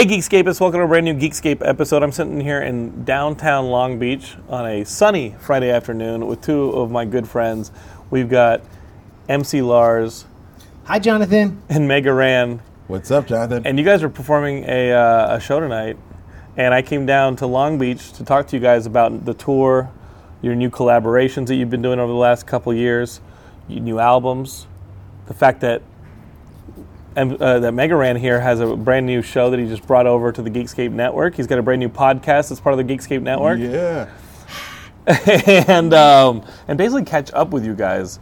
Hey Geekscapists, welcome to a brand new Geekscape episode. I'm sitting here in downtown Long Beach on a sunny Friday afternoon with two of my good friends. We've got MC Lars Hi, Jonathan. and Mega Ran, What's up, Jonathan? and you guys are performing a, uh, a show tonight. And I came down to Long Beach to talk to you guys about the tour, your new collaborations that you've been doing over the last couple years, your new albums, the fact that and, uh, that Mega Ran here has a brand new show that he just brought over to the Geekscape Network. He's got a brand new podcast that's part of the Geekscape Network, yeah. and um, and basically catch up with you guys.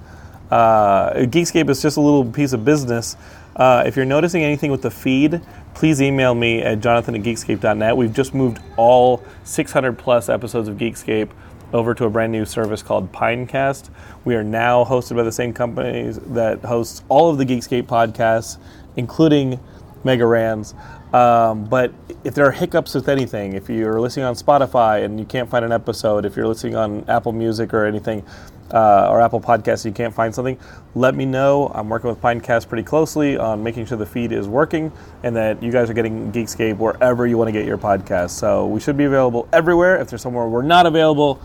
Uh, Geekscape is just a little piece of business. Uh, if you're noticing anything with the feed, please email me at jonathan at geekscape.net. We've just moved all 600 plus episodes of Geekscape over to a brand new service called Pinecast. We are now hosted by the same company that hosts all of the Geekscape podcasts, including Mega Rans. Um, but if there are hiccups with anything, if you're listening on Spotify and you can't find an episode, if you're listening on Apple Music or anything, uh, or Apple Podcasts, you can't find something, let me know. I'm working with Pinecast pretty closely on making sure the feed is working and that you guys are getting Geekscape wherever you want to get your podcast. So we should be available everywhere. If there's somewhere we're not available,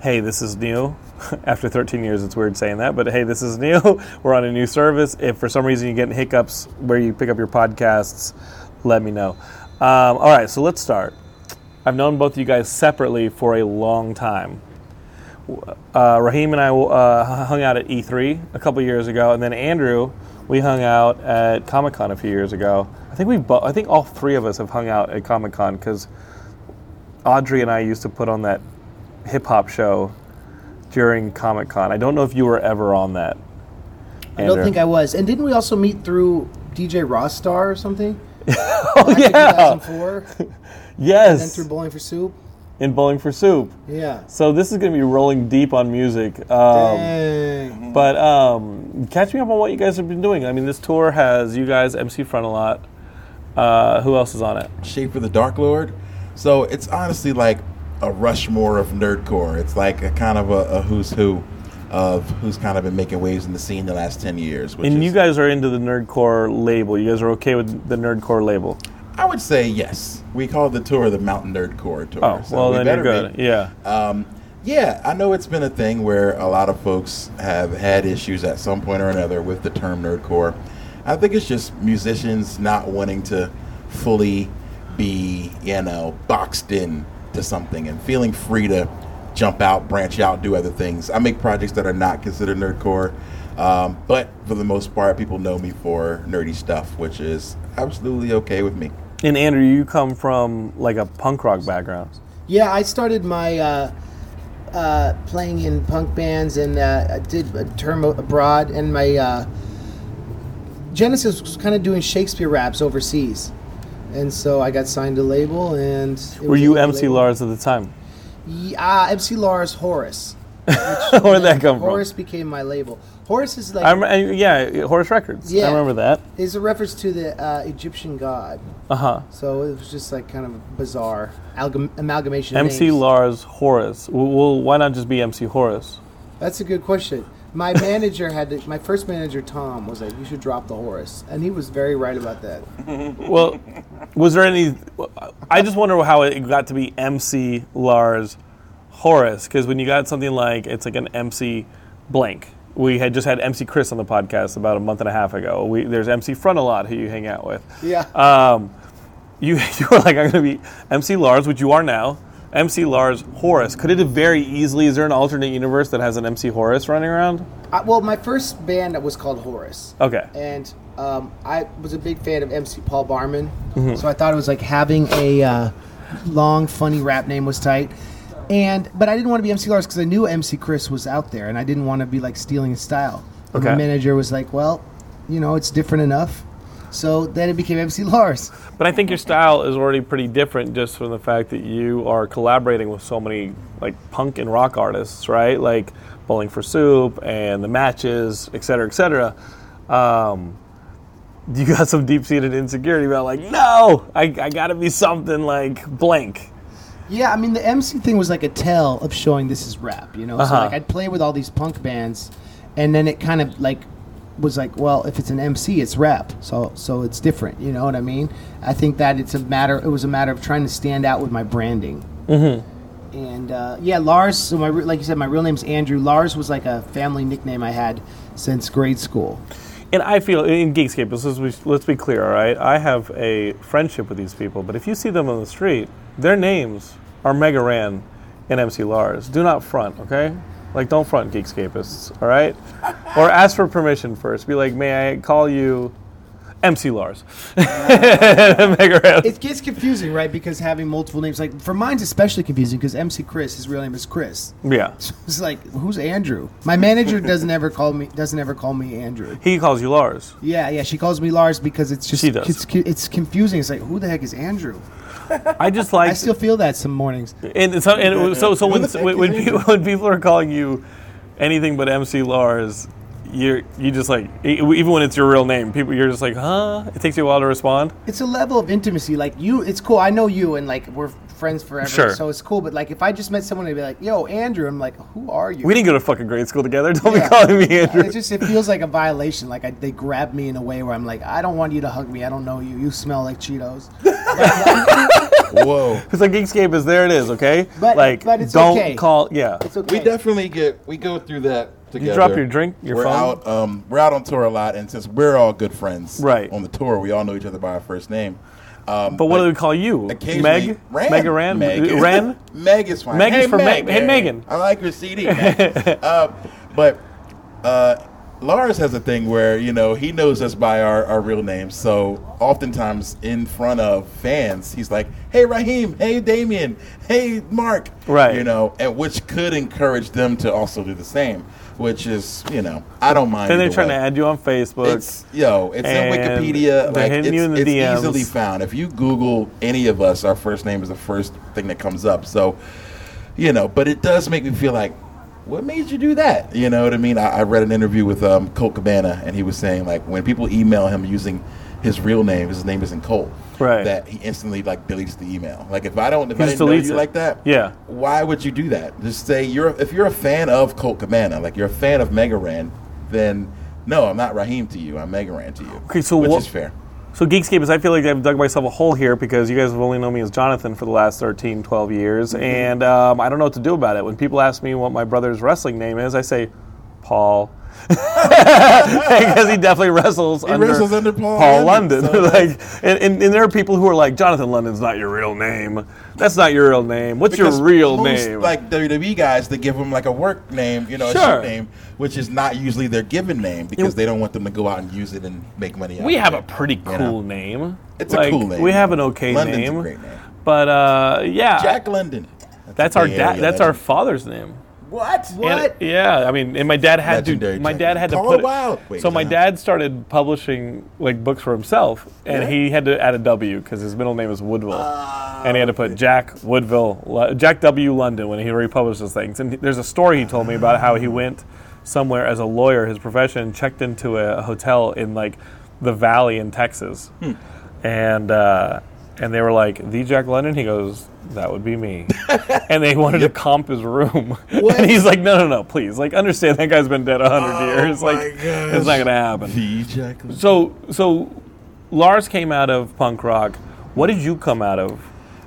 hey, this is new. After 13 years, it's weird saying that, but hey, this is new. We're on a new service. If for some reason you get hiccups where you pick up your podcasts, let me know. Um, all right, so let's start. I've known both of you guys separately for a long time. Uh, Raheem and I uh, hung out at E3 a couple years ago, and then Andrew, we hung out at Comic Con a few years ago. I think we, bo- I think all three of us have hung out at Comic Con because Audrey and I used to put on that hip hop show during Comic Con. I don't know if you were ever on that. I don't think I was. And didn't we also meet through DJ Rostar or something? Oh Back in yeah, 2004. And yes, through Bowling for Soup. in Bowling for Soup. Yeah. So this is going to be rolling deep on music. Um, Dang. But um, catch me up on what you guys have been doing. I mean, this tour has you guys MC Frontalot. Uh, who else is on it? Schaefer the Dark Lord. So it's honestly like a Rushmore of nerdcore. It's like a kind of a, a who's who of who's kind of been making waves in the scene the last ten years. Which And you guys are into the nerdcore label. You guys are okay with the nerdcore label. I would say yes. We call the tour the Mountain Nerdcore tour. Oh, so well we then you're good. be. Yeah. Um, yeah, I know it's been a thing where a lot of folks have had issues at some point or another with the term nerdcore. I think it's just musicians not wanting to fully be, you know, boxed in to something and feeling free to jump out, branch out, do other things. I make projects that are not considered nerdcore, um, but for the most part, people know me for nerdy stuff, which is absolutely okay with me. And Andrew, you come from like a punk rock background. Yeah, I started my uh, uh, playing in punk bands and uh, I did a term abroad. And my uh, Genesis was kind of doing Shakespeare raps overseas. And so I got signed to label. And Were you MC. Lars at the time? Yeah, uh, MC Lars Horace. Where'd that come from? Horace became my label. Horace is like I rem- I- yeah, Horace Records. Yeah, I remember that. is a reference to the uh, Egyptian god. Uh huh. So it was just like kind of bizarre algam- amalgamation. of MC names. Lars Horace. Well, well, why not just be MC Horace? That's a good question. My manager had to, my first manager Tom was like, "You should drop the Horace," and he was very right about that. Well, was there any? I just wonder how it got to be MC Lars Horace because when you got something like it's like an MC blank. We had just had MC Chris on the podcast about a month and a half ago. We, there's MC Frontalot who you hang out with. Yeah. Um, you you were like I'm going to be MC Lars, which you are now. MC Lars Horus. Could it have very easily? Is there an alternate universe that has an MC Horus running around? Uh, well, my first band was called Horus. Okay. and um, I was a big fan of MC Paul Barman, so I thought it was like having a uh, long, funny rap name was tight. And but I didn't want to be MC Lars because I knew MC Chris was out there, and I didn't want to be like stealing his style. And Okay. My manager was like, "Well, you know, it's different enough." So then it became MC Lars. But I think your style is already pretty different just from the fact that you are collaborating with so many like punk and rock artists, right? Like Bowling for Soup and the Matches, et cetera, et cetera. Um, you got some deep-seated insecurity about like, no, I, I got to be something like blank. Yeah, I mean the MC thing was like a tell of showing this is rap, you know. So Uh-huh. like I'd play with all these punk bands, and then it kind of like was like, well, if it's an MC, it's rap, so so it's different. You know what I mean? I think that it's a matter. It was a matter of trying to stand out with my branding. Mm-hmm. And uh, yeah, Lars. So my like you said, my real name's Andrew. Lars was like a family nickname I had since grade school. And I feel in Geekscape, let's, let's be- let's be clear, all right? I have a friendship with these people, but if you see them on the street, their names are Mega Ran and MC Lars. Do not front, okay? Like, don't front Geekscapists, all right? or ask for permission first. Be like, may I call you MC Lars? It gets confusing, right? Because having multiple names, like for mine's especially confusing because MC Chris, his real name is Chris. yeah. It's like, who's Andrew? My manager doesn't ever call me doesn't ever call me Andrew. He calls you Lars. Yeah, yeah, she calls me Lars because it's just She does. It's, it's confusing. It's like, who the heck is Andrew? I just like I still feel that some mornings. And so, and so, so when, Who when, when, is people, when people are calling you anything but MC Lars, you're you just like e- even when it's your real name, people you're just like, huh? It takes you a while to respond. It's a level of intimacy. Like you, it's cool. I know you, and like we're friends forever, Sure. so it's cool. But like if I just met someone and be like, "Yo, Andrew," I'm like, "Who are you?" We didn't go to fucking grade school together. Don't Yeah. be calling me Andrew. It just it feels like a violation. Like I, they grab me in a way where I'm like, I don't want you to hug me. I don't know you. You smell like Cheetos. Whoa. It's like Geekscape is there. It is okay. But- like but it's don't okay. call. Yeah. It's okay. We definitely get we go through that together. You drop your drink, your we're phone? out. Um, we're out on tour a lot, and since we're all good friends, Right. on the tour, we all know each other by our first name. Um, But what do we call you? Occasionally, Meg? Ran. Mega Ran? Meg. Ran? Meg is fine. Meg is hey, for Meg. Meg. Hey, Megan. I like your CD. Meg. uh, but uh, Lars has a thing where you know he knows us by our, our real names. So oftentimes in front of fans, he's like, "Hey Raheem, hey Damien, hey Mark," Right. You know, and which could encourage them to also do the same. Which is, you know, I don't mind. Then they're trying way. to add you on Facebook. It's yo, it's And Wikipedia. they're Like hitting it's, you in the it's easily found. If you Google any of us, our first name is the first thing that comes up. So, you know, but it does make me feel like, what made you do that? You know what I mean? I, I read an interview with um, Colt Cabana, and he was saying like when people email him using his real name, his name isn't Colt. Right. That he instantly like deletes the email. Like if I don't, if He I didn't know you it. like that, Yeah. Why would you do that? Just say you're if you're a fan of Colt Cabana, like you're a fan of Mega Ran, then no, I'm not Raheem to you. I'm Mega Ran to you. Okay, so which what- is fair. So Geekscape is I feel like I've dug myself a hole here because you guys have only known me as Jonathan for the last 13, 12 years, Mm-hmm. and um, I don't know what to do about it. When people ask me what my brother's wrestling name is, I say Paul. Because he definitely wrestles under, wrestles under Paul London. London, so- like, and, and, and there are people who are like, Jonathan London's not your real name. That's not your real name. What's Because your real most, name? Like WWE guys, they give them like a work name, you know, a Sure. shoot name, which is not usually their given name because they don't want them to go out and use it and make money. out it. we have it, a pretty you cool know? name. It's a Like, cool name. We have an okay London's name. a great name. But uh, yeah, Jack London. that's a our dad. That's our father's name. What? And- What? yeah, I mean, and my dad had Legendary to. My Jack. dad had to Call put. it it- wild. Wait, so my John. dad started publishing like books for himself, and Yeah? he had to add a W because his middle name is Woodville, Ah, and he had to put Jack Woodville, Jack W. London when he republished those things. And there's a story he told me about how he went somewhere as a lawyer, his profession, checked into a hotel in like the Valley in Texas, Hmm. and. Uh, and they were like, "The Jack London." He goes, "That would be me." and they wanted to comp his room, and he's like, "No, no, no, please! Like, understand that guy's been dead a hundred Oh years. Like, my it's not gonna happen." The Jack London. So, so Lars came out of punk rock. What did you come out of?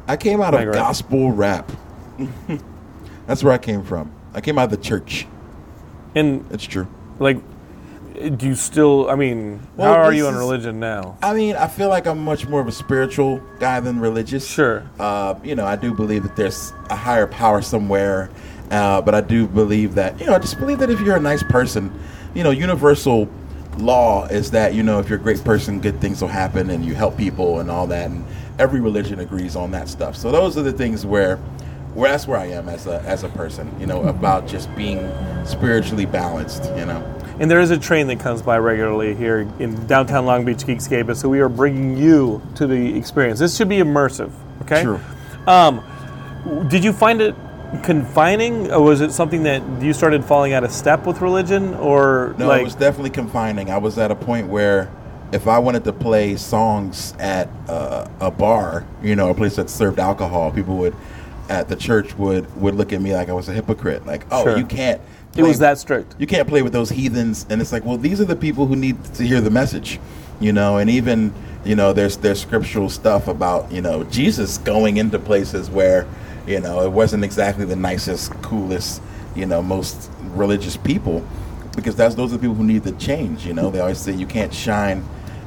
I came out of Ran. gospel rap. That's where I came from. I came out of the church. And It's true. like, do you still? I mean, Well, how are you on religion now? I mean, I feel like I'm much more of a spiritual guy than religious. Sure. Uh, you know, I do believe that there's a higher power somewhere, uh, but I do believe that, you know, I just believe that if you're a nice person, you know, universal law is that, you know, if you're a great person, good things will happen and you help people and all that. And every religion agrees on that stuff. So those are the things where. Where that's where I am as a as a person, you know, about just being spiritually balanced, you know. And there is a train that comes by regularly here in downtown Long Beach Geekscape, so we are bringing you to the experience. This should be immersive, okay? True. Um, did you find it confining, or was it something that you started falling out of step with religion, or No, like? it was definitely confining. I was at a point where if I wanted to play songs at uh, a bar, you know, a place that served alcohol, people would at the church would would look at me like I was a hypocrite. Like, oh, Sure. you can't. It was that strict. You can't play with those heathens, and it's like, well, these are the people who need to hear the message, you know. And even you know, there's there's scriptural stuff about you know Jesus going into places where you know it wasn't exactly the nicest, coolest, you know, most religious people, because that's those are the people who need the change. You know, they always say you can't shine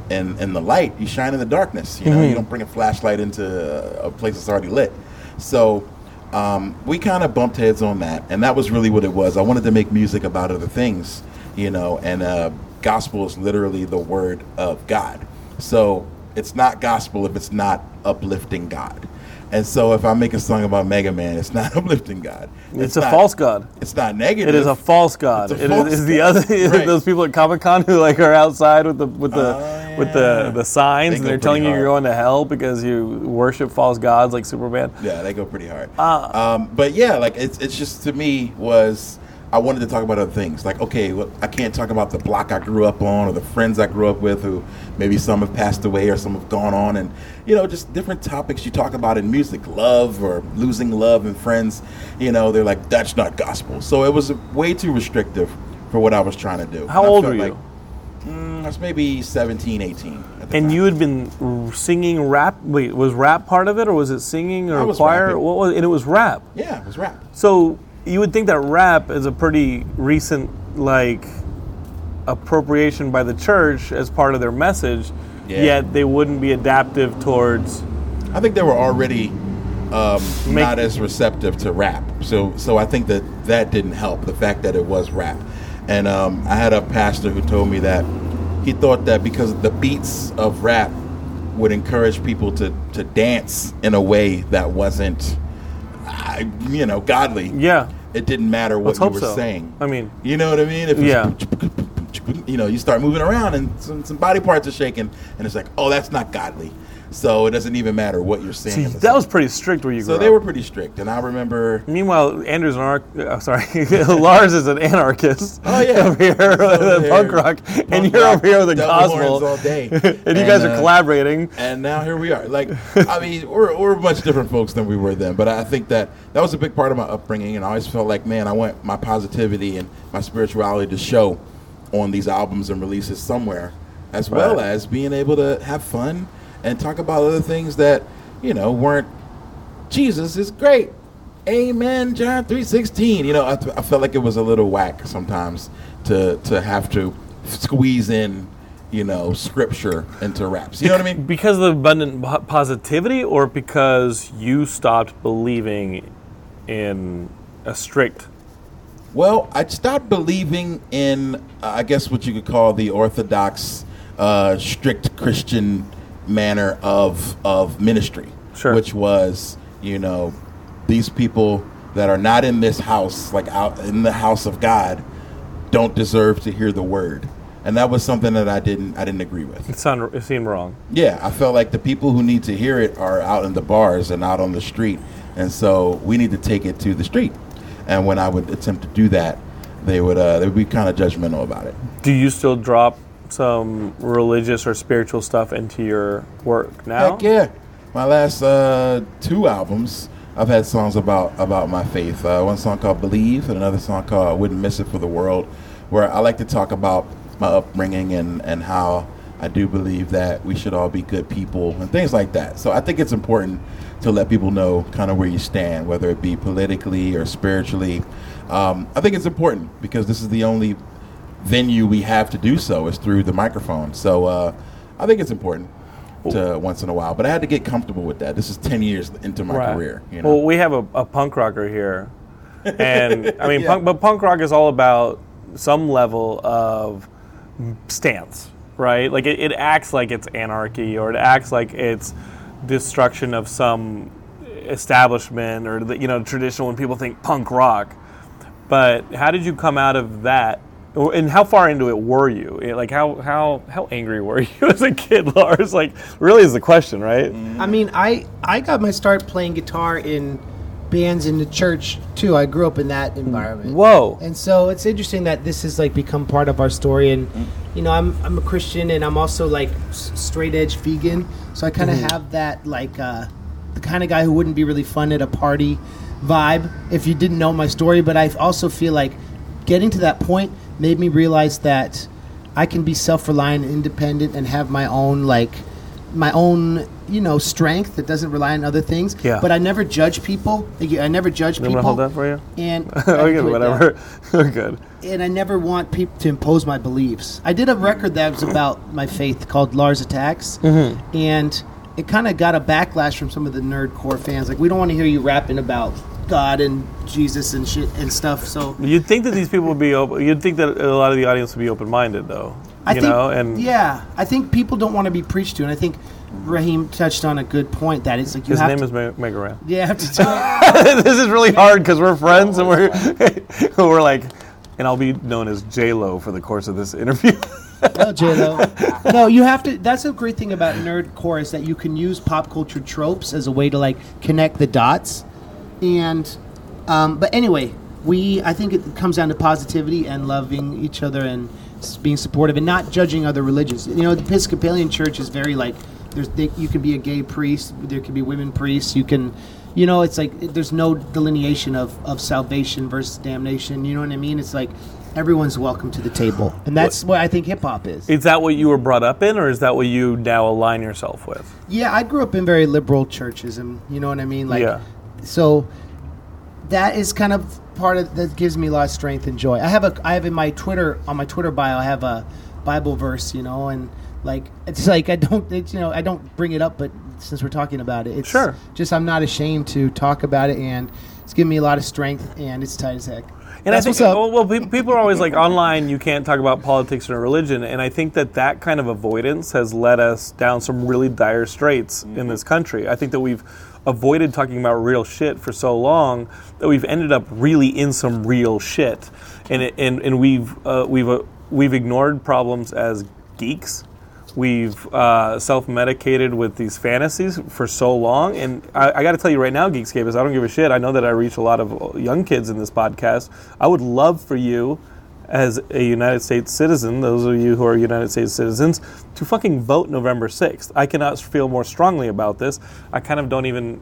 in in the light, you shine in the darkness. You know, you mm-hmm. don't bring a flashlight into a place that's already lit. So um, we kind of bumped heads on that, and that was really what it was. I wanted to make music about other things, you know, and uh, gospel is literally the word of God. So it's not gospel if it's not uplifting God. And so if I make a song about Mega Man, it's not uplifting God. It's a not- false god. It's not negative. It is a false god. It's a It false is the god. other Right. those people at Comic Con who like are outside with the with the Oh, with the the signs They and go they're telling you you're hard. going to hell because you worship false gods like Superman. Yeah, they go pretty hard. Ah. um, but yeah, like it's it's just to me was I wanted to talk about other things. Like okay, well, I can't talk about the block I grew up on or the friends I grew up with who maybe some have passed away or some have gone on, and you know just different topics you talk about in music, love or losing love and friends. You know, they're like that's not gospel. So it was way too restrictive for what I was trying to do. How And I old felt were you? Mm, was maybe 17, 18. At the And time. you had been singing rap. Wait, was rap part of it, or was it singing or choir? rapping. What was? And it was rap. yeah, it was rap. So you would think that rap is a pretty recent like appropriation by the church as part of their message. Yeah. Yet they wouldn't be adaptive towards. I think they were already um, not as receptive to rap. So, so I think that that didn't help. The fact that it was rap, and um, I had a pastor who told me that he thought that because the beats of rap would encourage people to to dance in a way that wasn't, I, you know, godly. Yeah. It didn't matter what Let's you were so. saying. I mean- you know what I mean? If Yeah. you know, you start moving around and some, some body parts are shaking, and it's like, oh, that's not godly. So it doesn't even matter what you're saying. See, that song. was pretty strict where you go. so they up. were pretty strict, and I remember. Meanwhile, Andrew's an arc. Uh, sorry, Lars is an anarchist. Oh, yeah. over here with over the punk rock, and you're rock, over here with the gospel. all day. and you And, guys are uh, collaborating. And now here we are. Like, I mean, we're, we're much different folks than we were then. But I think that that was a big part of my upbringing, and I always felt like, man, I want my positivity and my spirituality to show on these albums and releases somewhere, as well as being able to have fun and talk about other things that you know weren't. Jesus is great. Amen. John three sixteen. You know, I, I felt like it was a little whack sometimes to to have to squeeze in, you know, scripture into raps. You know what I mean? Because of the abundant po- positivity, or because you stopped believing in a strict. Well, I stopped believing in, uh, I guess, what you could call the orthodox, uh, strict Christian manner of of ministry, Sure. which was, you know, these people that are not in this house, like out in the house of God, don't deserve to hear the word, and that was something that I didn't I didn't agree with. It, sound, it seemed wrong. Yeah, I felt like the people who need to hear it are out in the bars and out on the street, and so we need to take it to the street. And when I would attempt to do that, they would uh, they would be kind of judgmental about it. Do you still drop some religious or spiritual stuff into your work now? Heck yeah! My last uh, two albums, I've had songs about about my faith. Uh, one song called "Believe" and another song called "I Wouldn't Miss It for the World," where I like to talk about my upbringing and and how I do believe that we should all be good people and things like that. So I think it's important to let people know kind of where you stand, whether it be politically or spiritually. Um, I think it's important because this is the only venue we have to do so is through the microphone. So uh, I think it's important to once in a while. But I had to get comfortable with that. This is ten years into my Right. career. You know, Well, we have a, a punk rocker here, and I mean, Yeah. punk, but punk rock is all about some level of stance, right? Like it, it acts like it's anarchy, or it acts like it's destruction of some establishment, or the, you know, traditional when people think punk rock. But how did you come out of that? And how far into it were you? Eh, Like how how how angry were you as a kid, Lars? Like really is the question, right? I mean, I I got my start playing guitar in bands in the church too. I grew up in that environment. Whoa. And so it's interesting that this has like become part of our story. And you know, I'm I'm a Christian and I'm also like straight edge vegan. So I kind of have that like uh, the kind of guy who wouldn't be really fun at a party vibe if you didn't know my story. But I also feel like getting to that point made me realize that I can be self-reliant, and independent, and have my own like my own you know strength that doesn't rely on other things. Yeah. But I never judge people. I never judge You people. hold that for you? And I yeah, do it, whatever. We're good. and I never want people to impose my beliefs. I did a record that was about my faith called Lars Attacks, Mm-hmm. and it kind of got a backlash from some of the nerdcore fans. Like, we don't want to hear you rapping about God and Jesus and shit and stuff. So You'd think that these people would be open. You'd think that a lot of the audience would be open-minded, though. I you think, know, and yeah, I think people don't want to be preached to, and I think Raheem touched on a good point that it's like you his name to, is Me- Mega Ran. you have to tell. this is really hard because we're friends and we're we're like, and I'll be known as J Lo for the course of this interview. Oh, J-Lo. No, you have to. That's a great thing about nerdcore is that you can use pop culture tropes as a way to like connect the dots. And, um, but anyway, we. I think it comes down to positivity and loving each other and being supportive and not judging other religions. You know, the Episcopalian Church is very like. There's they, you can be a gay priest. There can be women priests. You can. You know, it's like there's no delineation of, of salvation versus damnation. You know what I mean? It's like everyone's welcome to the table, and that's what I think hip hop is. is that what you were brought up in, or is that what you now align yourself with? Yeah, I grew up in very liberal churches, and you know what I mean. Like, Yeah. So that is kind of part of that gives me a lot of strength and joy. I have a, I have in my Twitter on my Twitter bio, I have a Bible verse, you know, and like it's like I don't, it's, you know, I don't bring it up, but since we're talking about it, it's Sure. just I'm not ashamed to talk about it, and it's given me a lot of strength, and it's tight as heck. And That's I think, well, well, people are always like online. You can't talk about politics or religion, and I think that that kind of avoidance has led us down some really dire straits in this country. I think that we've avoided talking about real shit for so long that we've ended up really in some real shit, and it, and and we've uh, we've uh, we've ignored problems as geeks. We've uh, self-medicated with these fantasies for so long, and I, I got to tell you right now, Geekscapists, I don't give a shit. I know that I reach a lot of young kids in this podcast. I would love for you, as a United States citizen, those of you who are United States citizens, to fucking vote November sixth. I cannot feel more strongly about this. I kind of don't even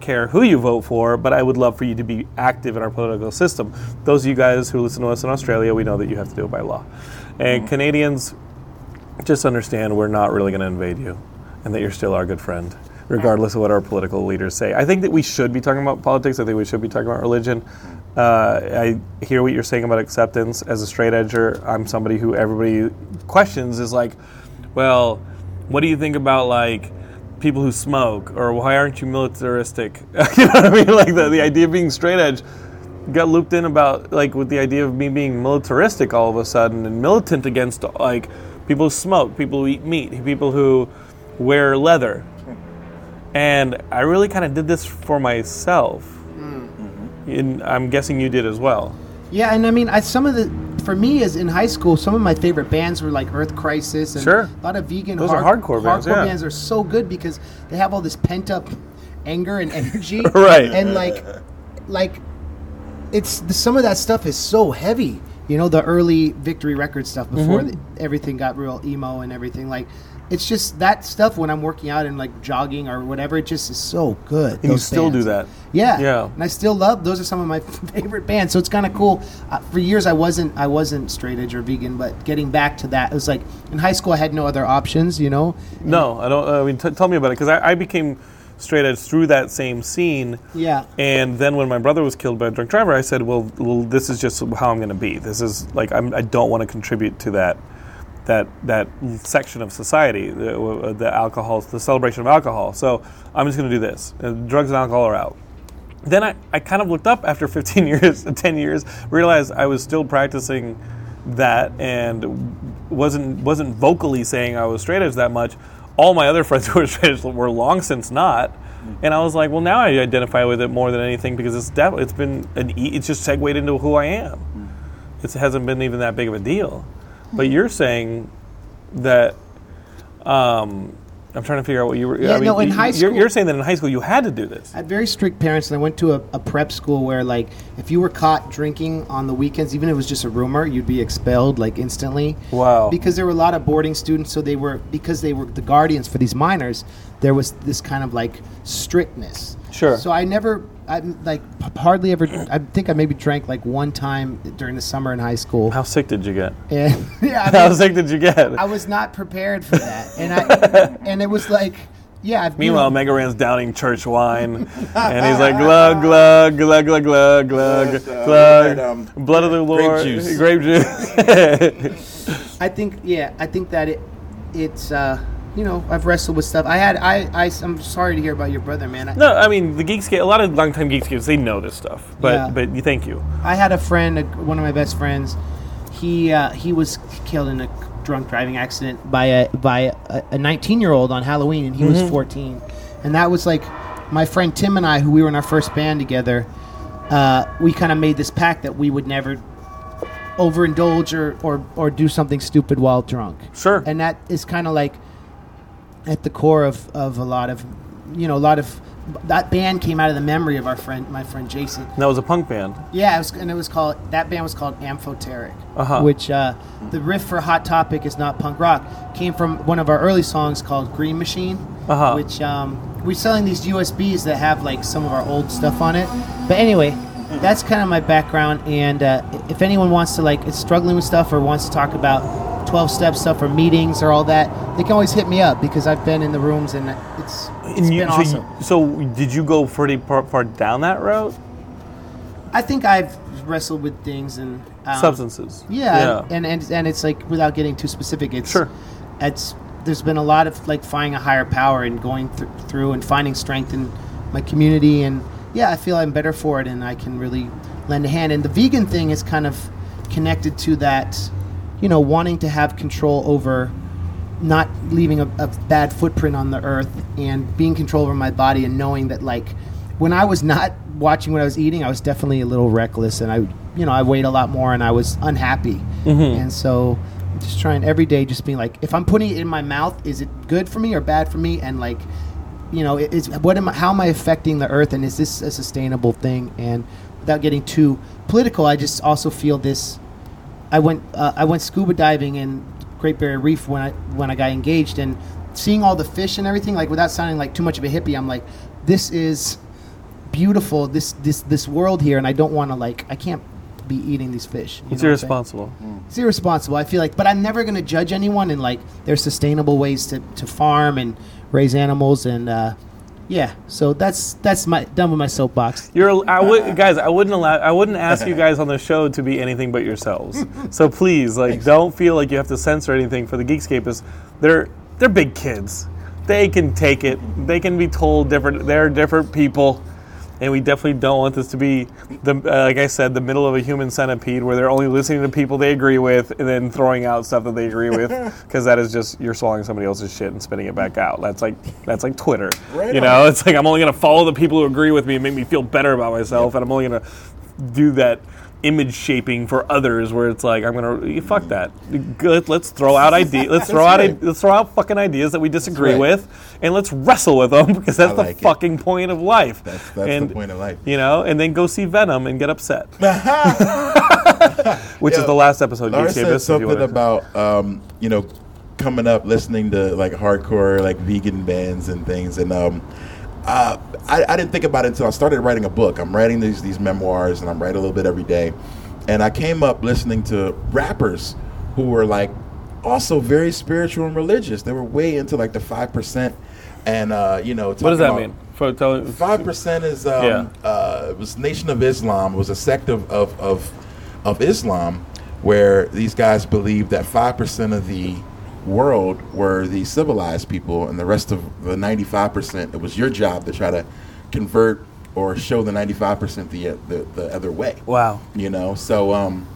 care who you vote for, but I would love for you to be active in our political system. Those of you guys who listen to us in Australia, we know that you have to do it by law, and mm-hmm. Canadians just understand we're not really going to invade you and that you're still our good friend regardless of what our political leaders say. I think that we should be talking about politics. I think we should be talking about religion. Uh, i hear what you're saying about acceptance. As a straight edger i'm somebody who everybody questions is like well what do you think about like people who smoke? Or why aren't you militaristic? You know what i mean? Like the, the idea of being straight edge got looped in about like with the idea of me being militaristic all of a sudden and militant against like people who smoke, people who eat meat, people who wear leather. And I really kind of did this for myself. And I'm guessing you did as well. Yeah, and I mean, I, some of the for me as in high school, some of my favorite bands were like Earth Crisis and Sure. a lot of vegan. Those are hardcore bands, Hardcore yeah. bands are so good because they have all this pent up anger and energy, Right. And like, like, it's the, some of that stuff is so heavy. You know, the early Victory Record stuff before Mm-hmm. the, everything got real emo and everything. Like, it's just that stuff when I'm working out and like jogging or whatever. It just is so good. And you still do that. Yeah, Yeah. and I still love those. Are some of my favorite bands. So it's kind of cool. Uh, for years, I wasn't I wasn't straight edge or vegan, but getting back to that, it was like in high school, I had no other options. You know. No, I don't. I mean, t- tell me about it because I, I became straight edge through that same scene. Yeah. And then when my brother was killed by a drunk driver, I said, "Well, well this is just how I'm going to be. This is like I'm, I don't want to contribute to that." That, that section of society, the, the alcohol, the celebration of alcohol. So I'm just going to do this. Uh, drugs and alcohol are out. Then I, I kind of looked up after 15 years, 10 years, realized I was still practicing that and wasn't wasn't vocally saying I was straight edge that much. All my other friends who were straight edge were long since not, and I was like, well, now I identify with it more than anything because it's def- it's been an e- it's just segued into who I am. It hasn't been even that big of a deal. But you're saying that um, I'm trying to figure out what you were. Yeah, I mean, no, in you- high you're, school- you're saying that in high school you had to do this. I had very strict parents, and I went to a, a prep school where, like, if you were caught drinking on the weekends, even if it was just a rumor, you'd be expelled like instantly. Wow. Because there were a lot of boarding students, so they were because they were the guardians for these minors. There was this kind of like strictness. Sure. So I never, I like hardly ever. I think I maybe drank like one time during the summer in high school. How sick did you get? And yeah, I How sick did you get? I was not prepared for that, and I and it was like, yeah. I've- you Meanwhile, know, Mega Ran's downing church wine, and he's like glug glug glug glug glug glug Yes, uh, glug, we um, blood of the Lord, juice. grape juice. I think yeah, I think that it it's uh you know I've wrestled with stuff. I had I I am sorry to hear about your brother, man. I, no, I mean the Geekscape. A lot of longtime Geekscapes they know this stuff, but Yeah. but you thank you. I had a friend, one of my best friends. He uh, he was killed in a drunk driving accident by a by a 19 year old on Halloween, and he was 14. And that was like my friend Tim and I, who we were in our first band together. Uh, we kind of made this pact that we would never overindulge or, or or do something stupid while drunk. Sure. and that is kind of like at the core of, of a lot of you know a lot of that band came out of the memory of our friend my friend Jason And that was a punk band. yeah it was, and it was called that band was called Amphoteric Uh-huh. which uh, the riff for Hot Topic is not punk rock came from one of our early songs called Green Machine Uh-huh. which um, we're selling these USBs that have like some of our old stuff on it but anyway that's kind of my background and uh, if anyone wants to like is struggling with stuff or wants to talk about 12 step stuff or meetings or all that they can always hit me up because I've been in the rooms and it's, it's And you, been so, awesome you- so did you go pretty far, far down that road? I think I've wrestled with things and um, Substances. Yeah, And, and and it's like without getting too specific, it's Sure. It's there's been a lot of like finding a higher power and going th- through and finding strength in my community, and yeah, I feel I'm better for it, and I can really lend a hand. And the vegan thing is kind of connected to that, you know, wanting to have control over not leaving a, a bad footprint on the earth and being control over my body and knowing that like when I was not watching what I was eating, I was definitely a little reckless and I, you know, I weighed a lot more and I was unhappy. Mm-hmm. And so just trying every day, just being like, if I'm putting it in my mouth, is it good for me or bad for me? And like, you know, it- is what am I, how am I affecting the earth and is this a sustainable thing? And without getting too political, I just also feel this I went uh, I went scuba diving in Great Barrier Reef when I when I got engaged and seeing all the fish and everything like without sounding like too much of a hippie I'm like this is beautiful this this this world here and I don't want to like I can't be eating these fish you It's know what irresponsible. it's irresponsible I feel like but I'm never going to judge anyone in like there's sustainable ways to, to farm and raise animals and uh, yeah so that's that's my done with my soapbox You're, I would, guys. I wouldn't allow. I wouldn't ask you guys on the show to be anything but yourselves. So please, like, don't feel like you have to censor anything for the Geekscapists. They're they're big kids. They can take it. They can be told different. They're different people, and we definitely don't want this to be the uh, like I said, the middle of a human centipede where they're only listening to people they agree with and then throwing out stuff that they agree with because that is just you're swallowing somebody else's shit and spitting it back out. That's like that's like Twitter. Right you on. know, it's like I'm only gonna follow the people who agree with me and make me feel better about myself, and I'm only gonna do that image shaping for others where it's like I'm gonna fuck that. Good, let's throw out ideas. Let's throw out right. let's throw out fucking ideas that we disagree right. with, and let's wrestle with them because that's I the it. fucking point of life. That's, that's and, the point of life. You know, and then go see Venom and get upset, which is the last episode. Lars Geekscape said you something about um, you know coming up listening to like hardcore like vegan bands and things and um, uh, I, I didn't think about it until I started writing a book. I'm writing these these memoirs and I'm writing a little bit every day, and I came up listening to rappers who were like also very spiritual and religious. They were way into like the five percent, and uh, you know What does that mean? For Five percent is um, Yeah. uh, it was Nation of Islam. It was a sect of of, of of Islam where these guys believed that five percent of the world were the civilized people, and the rest of the ninety five percent it was your job to try to convert or show the ninety five percent the the the other way. Wow. You know, so um,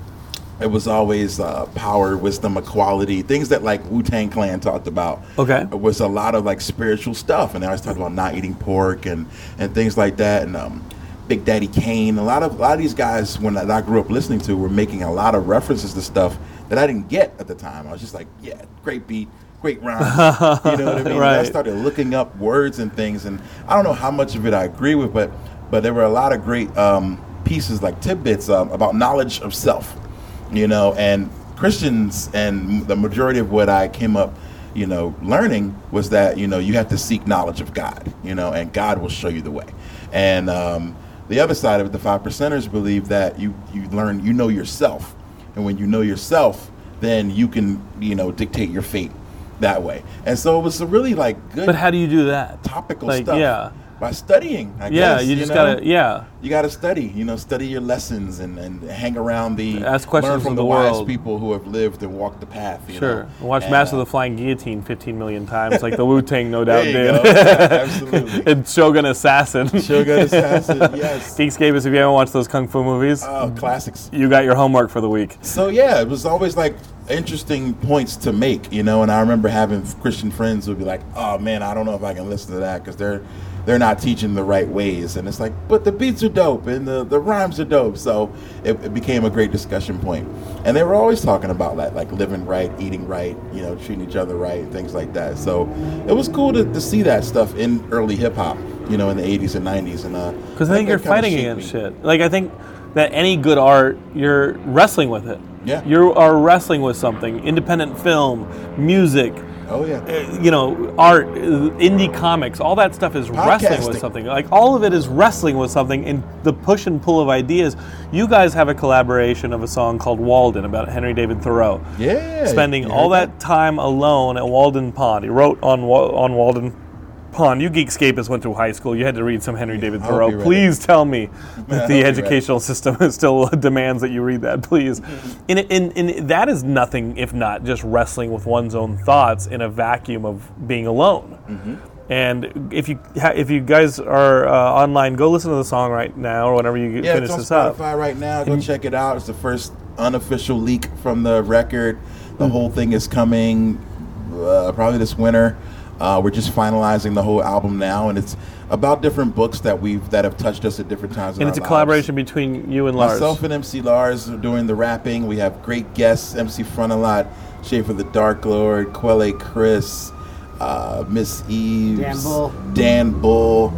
it was always uh, power, wisdom, equality, things that like Wu Tang Clan talked about. Okay. It was a lot of like spiritual stuff, and they always talked about not eating pork and and things like that, and um, Big Daddy Kane. A lot of a lot of these guys, when I, that I grew up listening to, were making a lot of references to stuff that I didn't get at the time. I was just like, yeah, great beat, great rhymes. you know what I mean? And I started looking up words and things, and I don't know how much of it I agree with, but but there were a lot of great um, pieces like tidbits um, about knowledge of self. You know, and Christians and the majority of what I came up, you know, learning was that you know you have to seek knowledge of God. You know, and God will show you the way. And um, the other side of it, the five percenters believe that you you learn you know yourself, and when you know yourself, then you can you know dictate your fate that way. And so it was a really like good But how do you do that? topical Like, stuff. yeah. By studying, I Yeah, guess. you just know? gotta. Yeah, You got to study, you know, study your lessons and, and hang around the Ask questions learn from the, the wise world. people who have lived and walked the path. You sure. Watch And, Master uh, of the Flying Guillotine 15 million times, like the Wu Tang no doubt you did. go. Yeah, absolutely. and Shogun Assassin. Shogun Assassin, yes. Geekscape is if you haven't watched those kung fu movies, Oh, classics. you got your homework for the week. So yeah, it was always like interesting points to make, you know. And I remember having Christian friends who'd be like, "Oh man, I don't know if I can listen to that because they're they're not teaching the right ways." And it's like, but the beats are dope and the, the rhymes are dope. So it, it became a great discussion point. And they were always talking about that, like living right, eating right, you know, treating each other right, things like that. So it was cool to, to see that stuff in early hip hop, you know, in the '80s and '90s. And uh, Because I think you're fighting against me. shit. Like I think that any good art, you're wrestling with it. Yeah. You are wrestling with something. Independent film, music, Oh yeah. uh, you know, art, uh, indie comics, all that stuff is wrestling with something. Like all of it is wrestling with something and the push and pull of ideas. You guys have a collaboration of a song called Walden about Henry David Thoreau. Yeah. Spending all heard that time alone at Walden Pond. He wrote on on Walden Pond. You Geekscapists went to high school. You had to read some Henry David Thoreau. Please tell me that the educational system still demands that you read that. Please, and, and, and that is nothing if not just wrestling with one's own thoughts in a vacuum of being alone. Mm-hmm. And if you if you guys are uh, online, go listen to the song right now or whenever you Yeah, finish it's on this up. Right now. Go check it out. It's the first unofficial leak from the record. The whole thing is coming uh, probably this winter. Uh, we're just finalizing the whole album now, and it's about different books that we've that have touched us at different times. in And our it's a lives. collaboration between you and Lars. Myself and MC Lars are doing the rapping. We have great guests: MC Frontalot, Schaefer the Dark Lord, Quelle Chris, uh, Miss Eves, Dan Bull. Dan Bull,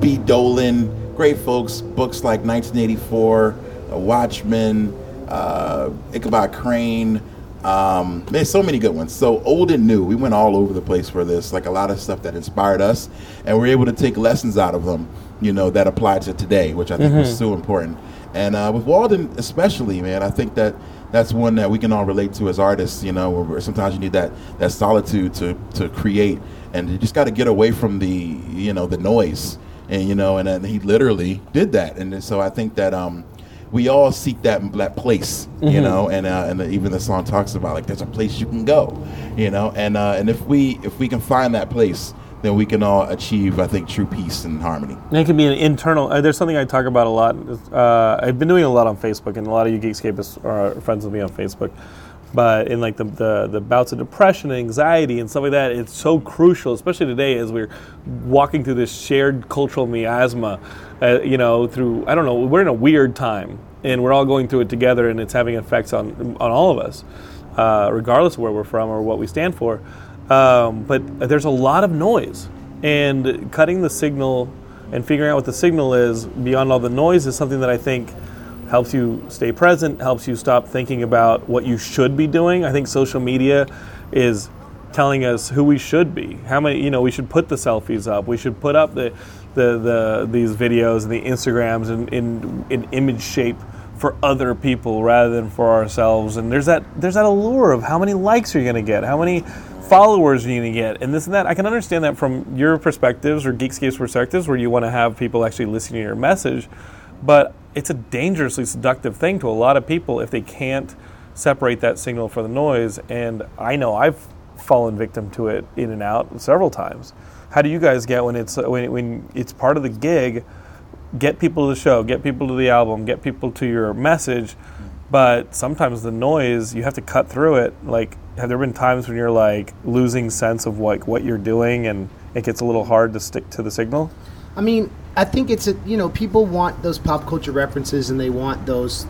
B. Dolan. Great folks. Books like 1984, uh, Watchmen, uh, Ichabod Crane. Um, there's so many good ones. So old and new, we went all over the place for this. Like a lot of stuff that inspired us, and we're able to take lessons out of them. You know that apply to today, which I think was so important. And uh, with Walden, especially, man, I think that that's one that we can all relate to as artists. You know, where sometimes you need that that solitude to to create, and you just got to get away from the you know the noise. And you know, and, and he literally did that. And so I think that um, we all seek that that place, you know, and uh, and the, even the song talks about like there's a place you can go, you know, and uh, and if we if we can find that place, then we can all achieve, I think, true peace and harmony. And it can be an internal. Uh, there's something I talk about a lot. Uh, I've been doing a lot on Facebook, and a lot of you Geekscapists are friends with me on Facebook. But in like the, the the bouts of depression and anxiety and stuff like that, it's so crucial, especially today as we're walking through this shared cultural miasma. Uh, you know, through I don't know, we're in a weird time, and we're all going through it together, and it's having effects on on all of us, uh, regardless of where we're from or what we stand for. Um, but there's a lot of noise, and cutting the signal and figuring out what the signal is beyond all the noise is something that I think helps you stay present, helps you stop thinking about what you should be doing. I think social media is telling us who we should be. How many, you know, we should put the selfies up. We should put up the the, the these videos and the Instagrams in, in in image shape for other people rather than for ourselves. And there's that there's that allure of how many likes are you going to get? How many followers are you to get? And this and that. I can understand that from your perspectives or Geekscape's perspectives where you want to have people actually listen to your message. But it's a dangerously seductive thing to a lot of people if they can't separate that signal from the noise. And I know I've fallen victim to it in and out several times. How do you guys get when it's when, when it's part of the gig? Get people to the show, get people to the album, get people to your message. But sometimes the noise, you have to cut through it. Like, have there been times when you're like losing sense of like what you're doing, and it gets a little hard to stick to the signal? I mean, I think it's a you know people want those pop culture references and they want those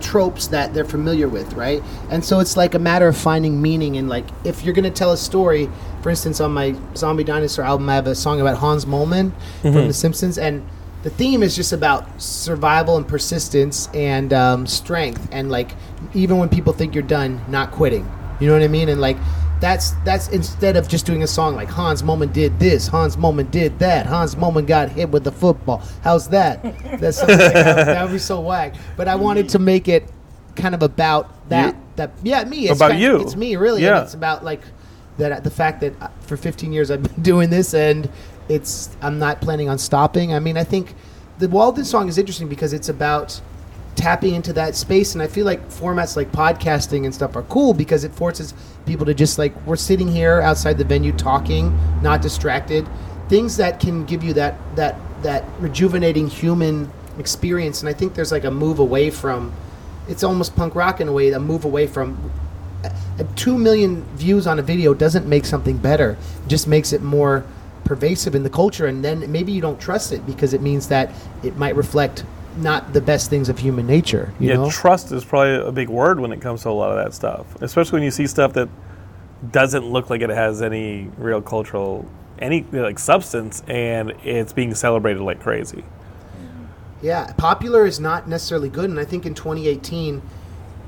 tropes that they're familiar with, right? And so it's like a matter of finding meaning and like if you're going to tell a story. For instance, on my Zombie Dinosaur album, I have a song about Hans Moleman from The Simpsons, and the theme is just about survival and persistence and um, strength, and like even when people think you're done, not quitting. You know what I mean? And like that's that's instead of just doing a song like Hans Moleman did this, Hans Moleman did that, Hans Moleman got hit with the football. How's that? That's like that, that would be so whack. But I wanted to make it kind of about that. You? That yeah, me. It's About kind you. It's me, really. Yeah. And it's about like that. The fact that uh, for 15 years I've been doing this, and it's I'm not planning on stopping. I mean, I think the Walden song is interesting because it's about tapping into that space and i feel like formats like podcasting and stuff are cool because it forces people to just like we're sitting here outside the venue talking not distracted. Things that can give you that that that rejuvenating human experience and i think there's like a move away from it's almost punk rock in a way a move away from a 2 million views on a video doesn't make something better. It just makes it more pervasive in the culture and then maybe you don't trust it because it means that it might reflect not the best things of human nature you yeah, know trust is probably a big word when it comes to a lot of that stuff, especially when you see stuff that doesn't look like it has any real cultural any like substance and it's being celebrated like crazy. Yeah, popular is not necessarily good, and I think in 2018,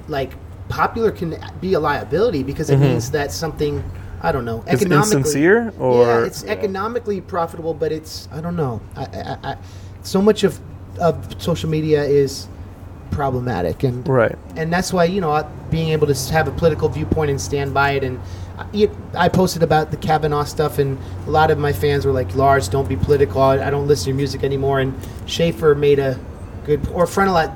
like popular can be a liability because it mm-hmm. means that something I don't know It's economically insincere, or- yeah, it's economically profitable, but it's I don't know. I, I, I, so much of of social media is problematic, and Right. and that's why you know being able to have a political viewpoint and stand by it and I- it, I posted about the Kavanaugh stuff and a lot of my fans were like Lars don't be political. I I don't listen to your music anymore. And Schaefer made a good or Frontalot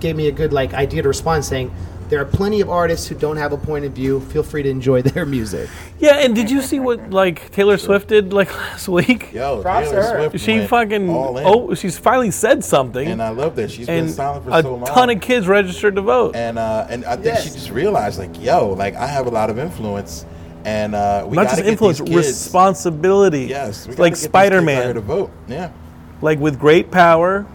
gave me a good like idea to respond saying there are plenty of artists who don't have a point of view feel free to enjoy their music Yeah, and did you see what like Taylor Swift did like last week? Yo, Props Taylor to her. Swift She went fucking all in. oh, she's finally said something, and I love that she's been silent for a so long. A ton of kids registered to vote. and uh, and I think Yes. she just realized like, yo, like I have a lot of influence, and uh, we Not gotta just get influence, these kids- responsibility. Yes, we gotta like get these Spider kids out here Man. to vote. Yeah, Like with great power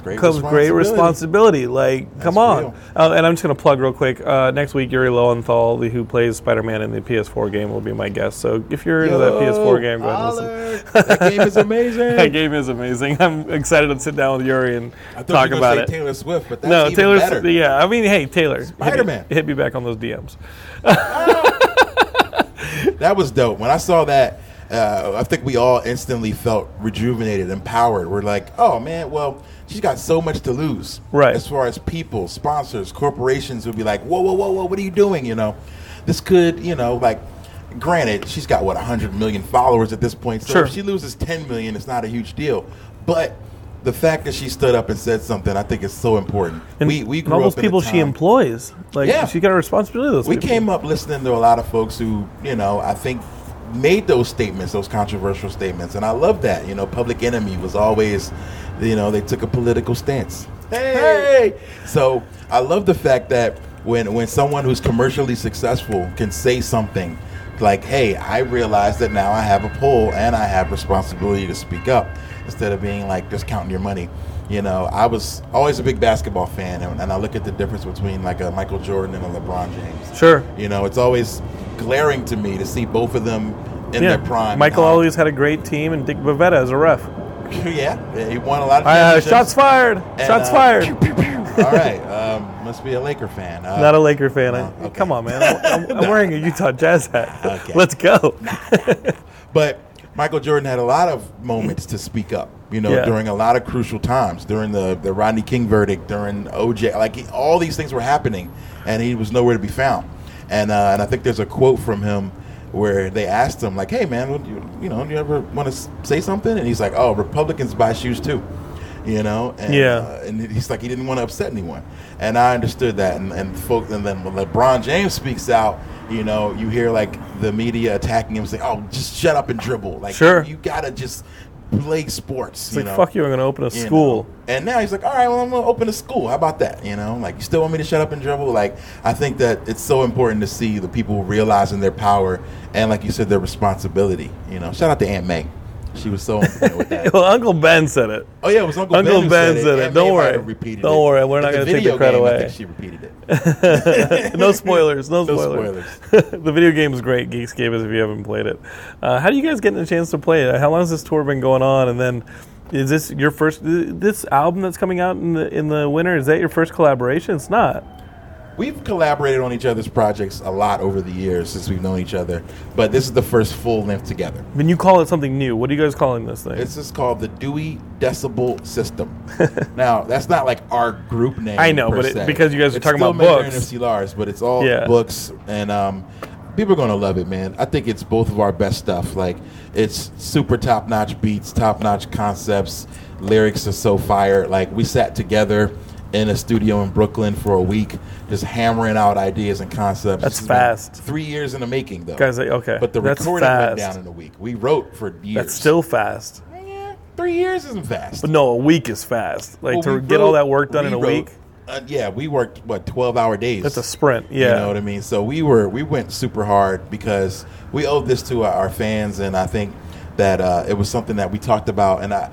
Sounds great. comes great responsibility. Like, come on. Uh, and I'm just going to plug real quick. Uh, next week, Yuri Lowenthal, the, who plays Spider Man in the PS4 game, will be my guest. So if you're into that PS4 game, go ahead and listen. that game is amazing. That game is amazing. I'm excited to sit down with Yuri and I talk you about it. Taylor Swift, but that's no, Taylor. better. Yeah, I mean, hey, Taylor, hit me- Spider-Man. hit me back on those DMs. That was dope. When I saw that, uh, I think we all instantly felt rejuvenated, empowered. We're like, oh man, well, she's got so much to lose. Right. As far as people, sponsors, corporations would be like, whoa, whoa, whoa, whoa, what are you doing? You know, this could, you know, like, granted, she's got what 100 million followers at this point. So Sure. if she loses 10 million, it's not a huge deal. But the fact that she stood up and said something, I think is so important. And, we we grew and all those up in a people she employs. Like, Yeah. she got a responsibility. to Those we people. came up listening to a lot of folks who, you know, I think made those statements, those controversial statements, and I love that. You know, Public Enemy was always, you know, they took a political stance. Hey, hey! so I love the fact that when when someone who's commercially successful can say something like, "Hey, I realize that now I have a pull and I have responsibility to speak up," instead of being like just counting your money. You know, I was always a big basketball fan, and, and I look at the difference between like a Michael Jordan and a LeBron James. Sure. You know, it's always glaring to me to see both of them in Yeah. their prime. Michael always had a great team, and Dick Bavetta as a ref. yeah, he won a lot of Uh, shots fired. And, shots uh, fired. All right, um, must be a Laker fan. Uh, Not a Laker fan. I- okay. Come on, man. I'm, I'm- I'm wearing a Utah Jazz hat. Okay. Let's go. But Michael Jordan had a lot of moments to speak up. You know, Yeah. during a lot of crucial times, during the the Rodney King verdict, during OJ, like he, all these things were happening, and he was nowhere to be found. And uh, and I think there's a quote from him where they asked him like, "Hey man, would you you know, do you ever want to say something?" And he's like, "Oh, Republicans buy shoes too." You know, and, Yeah. uh, and he's like he didn't want to upset anyone, and I understood that. And and folk, and then when LeBron James speaks out, you know, you hear like the media attacking him, saying, "Oh, just shut up and dribble." Like, Sure. you gotta just play sports. It's you like, know? fuck you, I'm going to open a you school. know? And now he's like, all right, well, I'm gonna open a school. How about that? You know, like you still want me to shut up and dribble? Like, I think that it's so important to see the people realizing their power and, like you said, their responsibility. You know, shout out to Aunt May. She was so on point with that. Well, Uncle Ben said it. Oh yeah, it was Uncle, Uncle Ben. Ben said said it. and Don't worry. Repeated Don't it. worry, we're not gonna take the credit game, away. I think she repeated it. no spoilers. No No spoilers. the video game is great, geeks Geekscape, if you haven't played it. Uh, how do you guys get a chance to play it? How long has this tour been going on? And then, is this your first? This album that's coming out in the in the winter is that your first collaboration? It's not. We've collaborated on each other's projects a lot over the years since we've known each other, but this is the first full length together. When you call it something new, what are you guys calling this thing? This is called the Dewey Decibel System. now, that's not like our group name. I know, but it- se. because you guys are It's talking about books. NFC Lars, but it's all Yeah. books, and um, people are gonna love it, man. I think it's both of our best stuff. Like it's super top notch beats, top notch concepts. Lyrics are so fire. Like we sat together in a studio in Brooklyn for a week, just hammering out ideas and concepts. That's This has been fast. Three years in the making, though. Guys, like, okay, but the that's recording went fast. down in a week. We wrote for years. That's still fast. Yeah, three years isn't fast. But no, a week is fast. Like Well, to we get all that work done we in a wrote- week, Uh, yeah, we worked what twelve hour days. that's a sprint. Yeah. You know what I mean? So we were we went super hard because we owed this to our, our fans, and I think that uh, it was something that we talked about. And I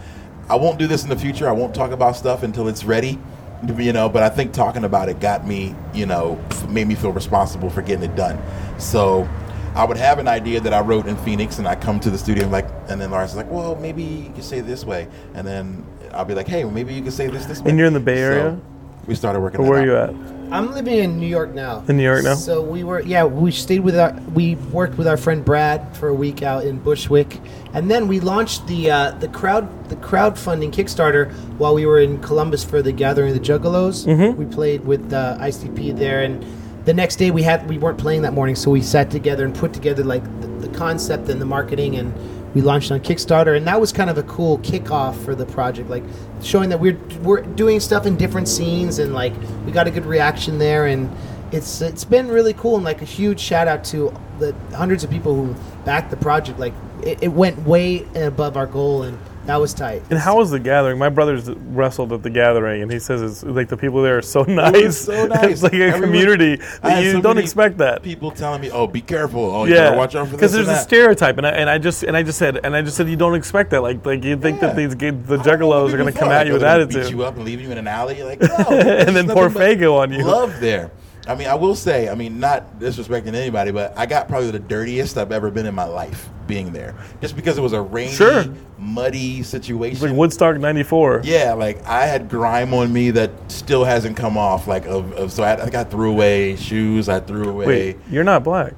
I won't do this in the future. I won't talk about stuff until it's ready. You know, but I think talking about it got me, you know, made me feel responsible for getting it done. So I would have an idea that I wrote in Phoenix, and I come to the studio and like, and then Lars is like, "Well, maybe you could say it this way," and then I'll be like, "Hey, maybe you could say this this way." And you're in the Bay So Area? we started working. Or where are you at? I'm living in New York now. In New York now? So we were, yeah, we stayed with our, we worked with our friend Brad for a week out in Bushwick, and then we launched the uh, the crowd the crowdfunding Kickstarter while we were in Columbus for the Gathering of the Juggalos. Mm-hmm. We played with uh, ICP there, and the next day we had we weren't playing that morning, so we sat together and put together like the, the concept and the marketing and. We launched on Kickstarter, and that was kind of a cool kickoff for the project, like showing that we're we're doing stuff in different scenes, and like we got a good reaction there, and it's it's been really cool and like a huge shout out to the hundreds of people who backed the project like it, it went way above our goal and that was tight And how was the gathering? My brother's wrestled at the gathering, and he says it's like the people there are so nice. so nice. it's like a Everyone- community that you so don't expect that. People telling me, "Oh, be careful! Oh, you Yeah, watch out for because there's a that." stereotype, and I, and I just and I just said and I just said you don't expect that. Like like you think that these the I don't know what juggalos are going to come like, at you with attitude. beat you up and leave you in an alley. Like, no, And then pour Faygo on you. Love there. I mean, I will say, I mean, not disrespecting anybody, but I got probably the dirtiest I've ever been in my life being there, just because it was a rainy, Sure. muddy situation. like Woodstock '94. Yeah, like I had grime on me that still hasn't come off. Like of, of so I, I think I threw away shoes. I threw away. Wait, you're not black.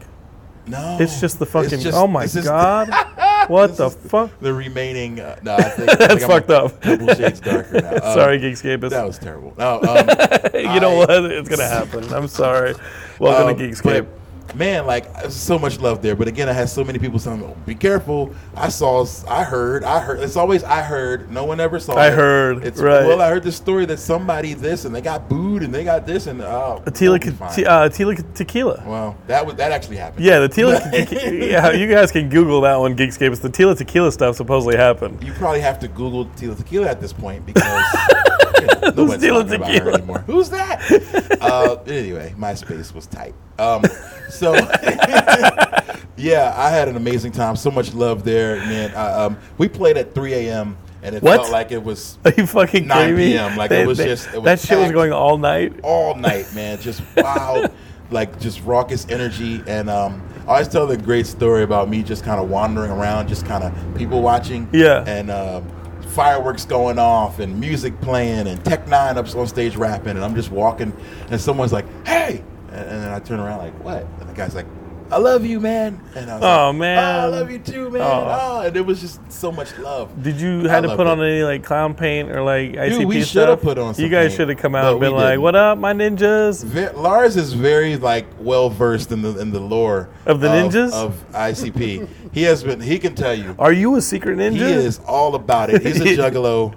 No, It's just the fucking. Just- oh my god! what the fuck? The remaining. Uh, no, I think, I think That's I'm fucked a up. Couple shades darker now. Um, Sorry, Geekscape. that was terrible. No, um, you know what? It's gonna happen. I'm sorry. Welcome Um, to Geekscape. Man, like so much love there, but again, I had so many people saying, oh, "Be careful." I saw, I heard, I heard. It's always I heard. No one ever saw. I it. heard, It's right. well, I heard the story that somebody this and they got booed and they got this and oh, Tila, it'll be fine. te- uh, Tila Tequila. well, that was that actually happened. Yeah, the. Tequila. yeah, you guys can Google that one. Geekscape. It's the Tila Tequila stuff supposedly happened. You probably have to Google Tila Tequila at this point because yeah, nobody's Tila talking about her anymore. Who's that? uh, anyway, MySpace was tight. Um, so yeah, I had an amazing time. So much love there, man. I, um, we played at 3 a.m. and it What? felt like it was Are you fucking 9 kidding me? p.m., like, it was just- it was that shit was packed. going all night. all night, man. Just wild, like just raucous energy. And um, I always tell the great story about me just kind of wandering around, just kind of people watching. Yeah. And um fireworks going off and music playing and Tech N9ne up on stage rapping, and I'm just walking, and someone's like, "Hey!" And, and then I turn around like, "What?" And the guy's like. I love you, man. And I was Oh, like, man. Oh, I love you too, man. Oh. Oh. and it was just so much love. Did you I had to put it. on any like clown paint or like ICP we stuff? shoulda put on some You guys should have come out and been like, "What up, my ninjas?" Ve- Lars is very like well versed in the in the lore Of the ninjas? of ICP. he has been. He can tell you. Are you a secret ninja? He is all about it. He's a juggalo.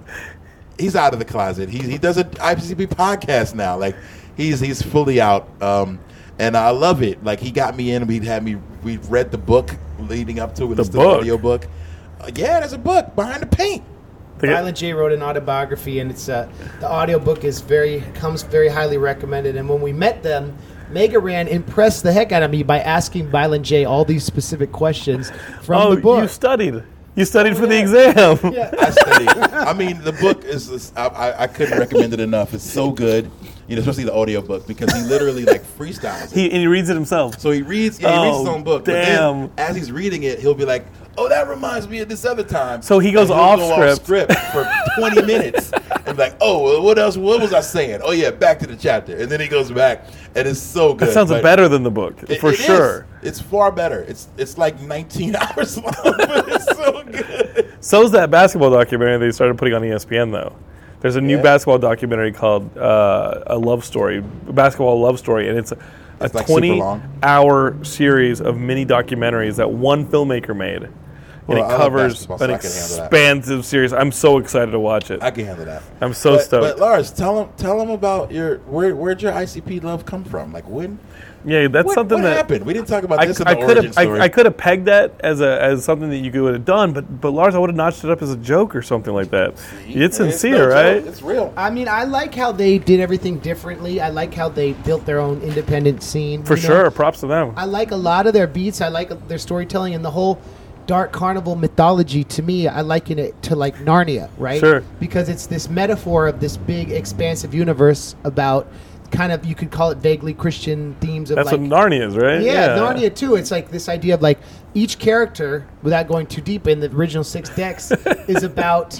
He's out of the closet. He he does an ICP podcast now. Like he's he's fully out. Um, and I love it. Like he got me in. We had me. We read the book leading up to it. The It's book? audio book. Uh, yeah, there's a book behind the paint. They get- Violent J wrote an autobiography, and it's uh, the audiobook is very comes very highly recommended. And when we met them, Mega Ran impressed the heck out of me by asking Violent J all these specific questions from oh, the book. you studied. You studied for the exam. Yeah. I studied. I mean, the book is. is- I, I, I couldn't recommend it enough. It's so good, you know, especially the audio book because he literally like freestyles. It. He and he reads it himself. so he reads. Yeah, he reads his Oh, own book. damn. But then, as he's reading it, he'll be like, "Oh, that reminds me of this other time." So he goes And he'll off script. for twenty minutes and like, "Oh, well, what else? What was I saying? Oh yeah, back to the chapter." And then he goes back, and it's so good. That sounds but- better than the book it- for it is. sure. It's far better. It's it's like 19 hours long, but it's so good. So's that basketball documentary they started putting on ESPN though. There's a new Yeah. basketball documentary called uh, a love story, basketball love story, and it's a, a It's like 20 long. hour series of mini documentaries that one filmmaker made, and Well, I it covers an I can handle that. expansive series. I'm so excited to watch it. I can handle that. I'm so but, stoked. But Lars, tell him tell him about your where where'd your ICP love come from? Like when? Yeah, that's What, something what that happened? We didn't talk about I, this in I the could origin have I, story. I could have pegged that as a as something that you could have done, but but Lars, I would have notched it up as a joke or something like that. It's sincere, no joke. right? It's real. I mean, I like how they did everything differently. I like how they built their own independent scene. For you know? sure. Props to them. I like a lot of their beats. I like their storytelling and the whole dark carnival mythology. To me, I liken it to like Narnia, right? Sure. Because it's this metaphor of this big, expansive universe about kind of you could call it vaguely Christian themes of That's like what Narnia is, right? yeah, Narnia too. It's like this idea of like each character, without going too deep in the original six decks, is about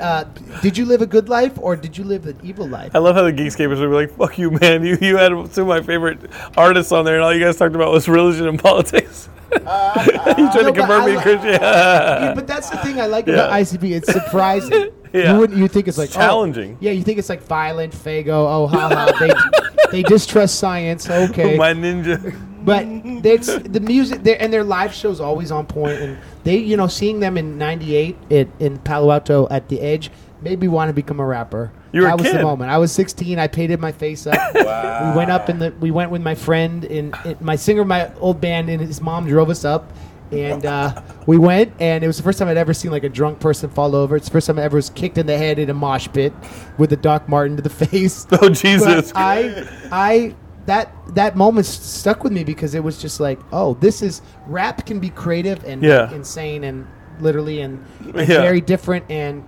uh, did you live a good life or did you live an evil life? I love how the Geekscapers were like, "Fuck you, man! You you had two of my favorite artists on there, and all you guys talked about was religion and politics. you tried No, to convert me to Christian. Yeah, but that's the thing I like about Yeah. ICP. It's surprising. Yeah. You wouldn't. You think it's like oh, challenging. yeah, you think it's like violent, Faygo. Oh, ha ha. They they distrust science. Okay, my ninja. but it's the music and their live shows always on point and they you know seeing them in 98 at, in palo alto at the edge made me want to become a rapper You were a that was kid. the moment i was 16 i painted my face up Wow. we went up in the we went with my friend in, in my singer my old band and his mom drove us up and uh, we went and it was the first time i'd ever seen like a drunk person fall over it's the first time i ever was kicked in the head in a mosh pit with a Doc Marten to the face Oh Jesus! but I, I, that that moment stuck with me because it was just like, oh, this is rap can be creative and Yeah. insane and literally and, and Yeah. very different, and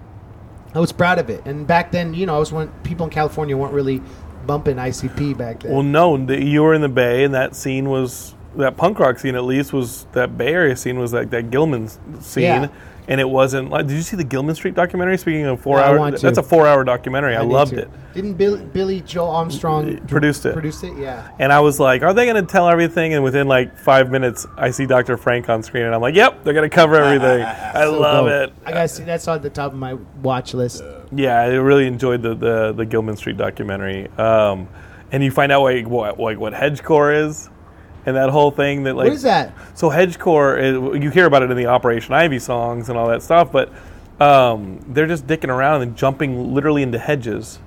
I was proud of it. And back then, you know, I was when people in California weren't really bumping ICP back then. well, no, you were in the Bay, and that scene was that punk rock scene. At least was that Bay Area scene was like that Gilman scene. Yeah. And it wasn't like. Did you see the Gilman Street documentary? Speaking of four Yeah, I to. that's a four-hour documentary. I, need loved to. it. Didn't Bill, Billie Joe Armstrong Produced it. Produced it, yeah. And I was like, are they going to tell everything? And within like five minutes, I see Dr. Frank on screen, and I'm like, yep, they're going to cover everything. I love Dope. it. I gotta see. That's on the top of my watch list. Yeah, I really enjoyed the the, the Gilman Street documentary. Um, and you find out like what like what hedgecore is, and that whole thing that like what is that? So hedgecore, is, you hear about it in the Operation Ivy songs and all that stuff, but um, they're just dicking around and jumping literally into hedges.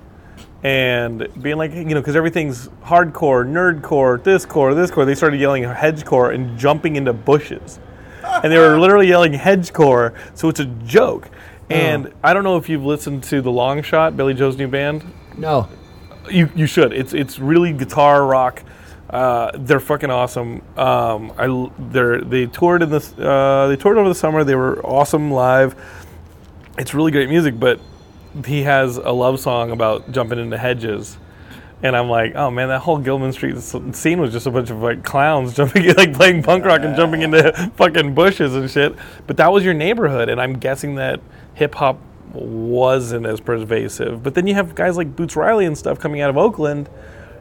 And being like, you know, because everything's hardcore, nerdcore, this core, this core. They started yelling hedgecore and jumping into bushes. and they were literally yelling hedgecore, so it's a joke. And I don't know if you've listened to the Long Shot, Billie Joe's new band. No. You you should. It's it's really guitar rock. Uh, they're fucking awesome. Um, I they're they toured in this. Uh, they toured over the summer. They were awesome live. It's really great music, but he has a love song about jumping into hedges. And I'm like, oh man, that whole Gilman Street scene was just a bunch of like clowns jumping, like playing punk rock and jumping into fucking bushes and shit. But that was your neighborhood, and I'm guessing that hip hop wasn't as pervasive. But then you have guys like Boots Riley and stuff coming out of Oakland,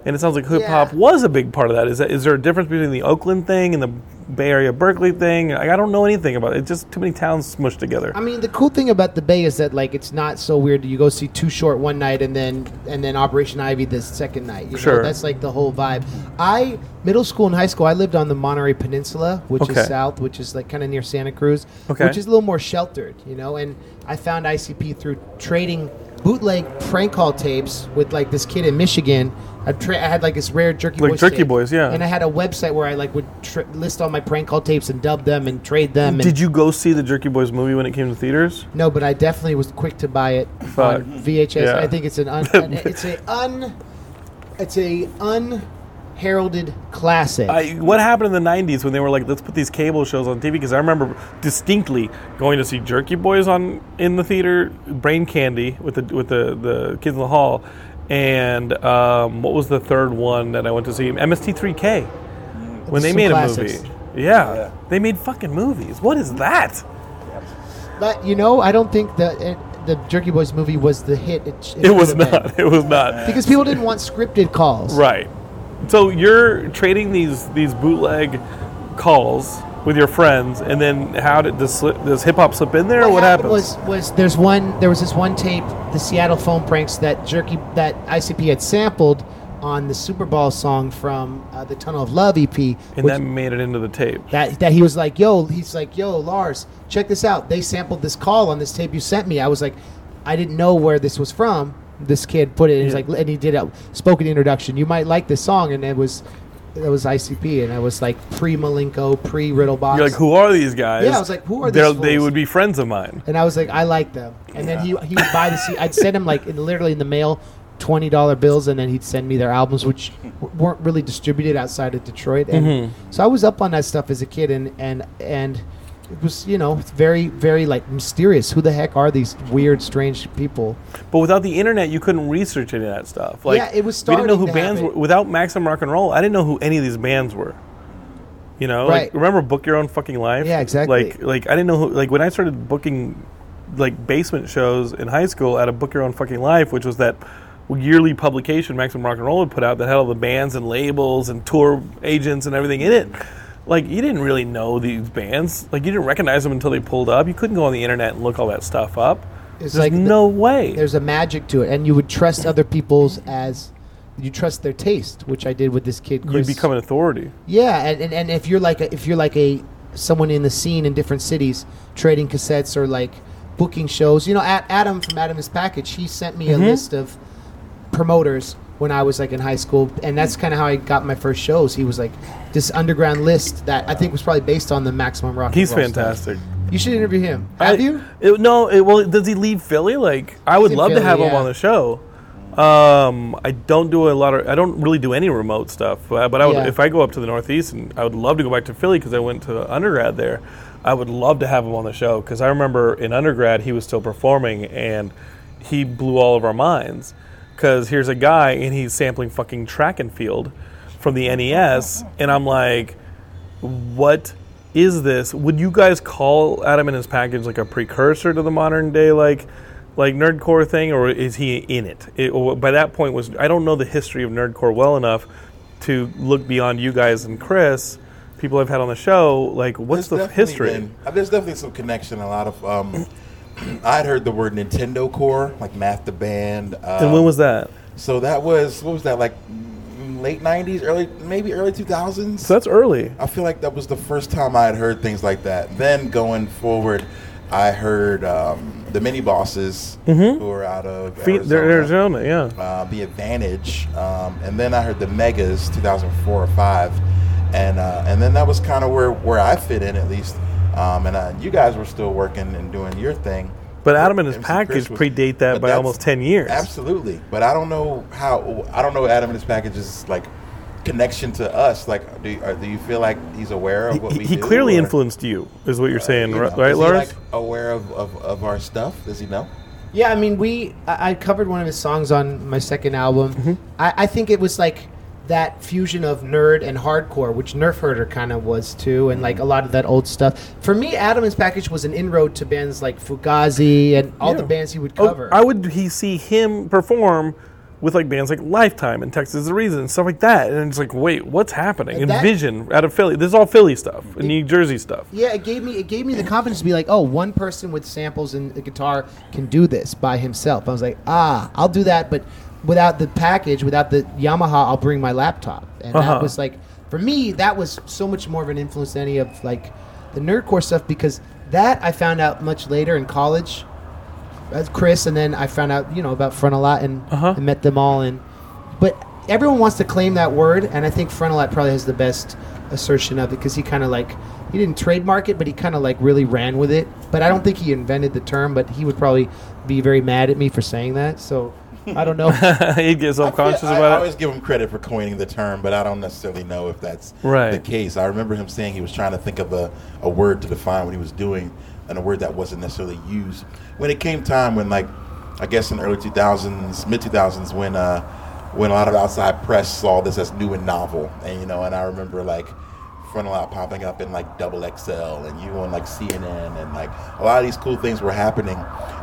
and it sounds like hip hop Yeah. was a big part of that. Is that is there a difference between the Oakland thing and the Bay Area Berkeley thing? Like, I don't know anything about it. It's just too many towns smushed together. I mean, the cool thing about the Bay is that like it's not so weird. You go see Too Short one night and then and then Operation Ivy the second night. You Sure. know, that's like the whole vibe. I middle school and high school, I lived on the Monterey Peninsula, which Okay. is south, which is like kind of near Santa Cruz, Okay. which is a little more sheltered. You know, and I found ICP through trading bootleg prank call tapes with like this kid in Michigan. I, tra- I had like this rare Jerky Like Boys Jerky tape. Boys, yeah. And I had a website where I like would tr- list all my prank call tapes and dub them and trade them. and Did you go see the Jerky Boys movie when it came to theaters? no, but I definitely was quick to buy it Fuck. on VHS. Yeah. I think it's an un, an- it's a un it's a heralded classic. I, what happened in the '90s when they were like, "Let's put these cable shows on TV"? Because I remember distinctly going to see Jerky Boys on in the theater, Brain Candy with the with the the kids in the hall, and um, what was the third one that I went to see? MST3K. When they made classics. a movie, yeah, they made fucking movies. What is that? but you know, I don't think the it, the Jerky Boys movie was the hit. It, It was should have been. not. It was not. because people didn't want scripted calls. Right. So you're trading these these bootleg calls with your friends, and then how did does, slip, does hip hop slip in there, or what happened happens? Was was there's one there was this one tape, the Seattle phone pranks that Jerky that ICP had sampled on the Super Bowl song from uh, the Tunnel of Love EP. and which- that made it into the tape. that that he was like, "Yo," he's like, "Yo, Lars, check this out. They sampled this call on this tape you sent me." I was like, I didn't know where this was from. This kid put it. And he's like, and he did a spoken introduction. You might like this song, and it was it was ICP, and I was like pre Milenko, pre Riddlebox. You're like, who are these guys? Yeah, I was like, who are They're- these They fools? would be friends of mine. And I was like, I like them. And then he he would buy the I'd send him like in, literally in the mail. Twenty dollar bills, and then he'd send me their albums, which w- weren't really distributed outside of Detroit. And Mm-hmm. so I was up on that stuff as a kid, and and and it was you know very very like mysterious. Who the heck are these weird, strange people? But without the internet, you couldn't research any of that stuff. Like, Yeah, it was We didn't know who bands were. Without Maximum Rock and Roll, I didn't know who any of these bands were. You know, like Right. remember Book Your Own Fucking Life? Yeah, exactly. Like, like I didn't know who. Like when I started booking like basement shows in high school at a Book Your Own Fucking Life, which was that yearly publication Maximum Rock and Roll would put out that had all the bands and labels and tour agents and everything in it. Like you didn't really know these bands. Like you didn't recognize them until they pulled up. You couldn't go on the internet and look all that stuff up. It's There's like the- no way. There's a magic to it, and you would trust other people's as you trust their taste, which I did with this kid. You become an authority. Yeah, and, and, and if you're like a, if you're like a someone in the scene in different cities trading cassettes or like booking shows, you know, Ad- Adam from Adam's Package, he sent me Mm-hmm. a list of promoters when I was like in high school, and that's kind of how I got my first shows. He was like this underground list that I think was probably based on the Maximum Rock. He's Roll stuff. fantastic. You should interview him. Have I- you? It, no, it, well, does he leave Philly? Like, I would love to Philly, have him on the show. Um, I don't do a lot of. I don't really do any remote stuff. uh, But I would, Yeah. if I go up to the Northeast, and I would love to go back to Philly because I went to undergrad there. I would love to have him on the show because I remember in undergrad he was still performing and he blew all of our minds. Because here's a guy and he's sampling fucking track and field from the NES, and I'm like, what is this? Would you guys call Adam and his package like a precursor to the modern day like like nerdcore thing, or is he in it? it by that point, was I don't know the history of nerdcore well enough to look beyond you guys and Chris, people I've had on the show. Like, what's There's the history? been- there's definitely some connection. A lot of um, I'd heard the word Nintendo Core, like Math the Band. Um, and when was that? So that was what was that like late '90s, early maybe early 2000s. So that's early. I feel like that was the first time I had heard things like that. Then going forward, I heard um, the mini bosses who are out of Fe- Arizona, Arizona, yeah. Uh, the Advantage, um, and then I heard the Megas 2004 or five, and uh, and then that was kind of where where I fit in at least. Um, and uh, you guys were still working and doing your thing. But Adam and his MC package Chris was- predate that by almost ten years. Absolutely, but I don't know how. I don't know Adam and his package's like connection to us. Like, do you, or do you feel like he's aware of what He, we he do, clearly or- influenced you, is what you're saying, you know, right, is he, like, aware of, of, of our stuff? Does he know? Yeah, I mean, we I, I covered one of his songs on my second album. Mm-hmm. I, I think it was like that fusion of nerd and hardcore, which Nerf Herder kind of was too, and like a lot of that old stuff. For me, Adam's package was an inroad to bands like Fugazi and all the bands he would Oh, cover. I would he see him perform with like bands like Lifetime and Texas is the Reason and stuff like that, and it's like, wait, what's happening? And that- Vision out of Philly. This is all Philly stuff, and New Jersey stuff. yeah, it gave me it gave me the confidence to be like, oh, one person with samples and a guitar can do this by himself. I was like, ah, I'll do that, but without the package, without the Yamaha, I'll bring my laptop, and Uh-huh. that was like for me, that was so much more of an influence than any of like the nerdcore stuff because that I found out much later in college. As Chris, and then I found out, you know, about Frontalot and, Uh-huh. and met them all. And but everyone wants to claim that word, and I think Frontalot probably has the best assertion of it because he kind of like he didn't trademark it, but he kind of like really ran with it. But I don't think he invented the term, but he would probably be very mad at me for saying that. So I don't know. He'd get self-conscious I, I about always it. give him credit for coining the term, but I don't necessarily know if that's Right. the case. I remember him saying he was trying to think of a, a word to define what he was doing, and a word that wasn't necessarily used. When it came time, when like I guess in the early 2000s, mid 2000s, when uh, when a lot of outside press saw this as new and novel, and you know, and I remember like Frontalot popping up in like double XL and you on like CNN and like a lot of these cool things were happening.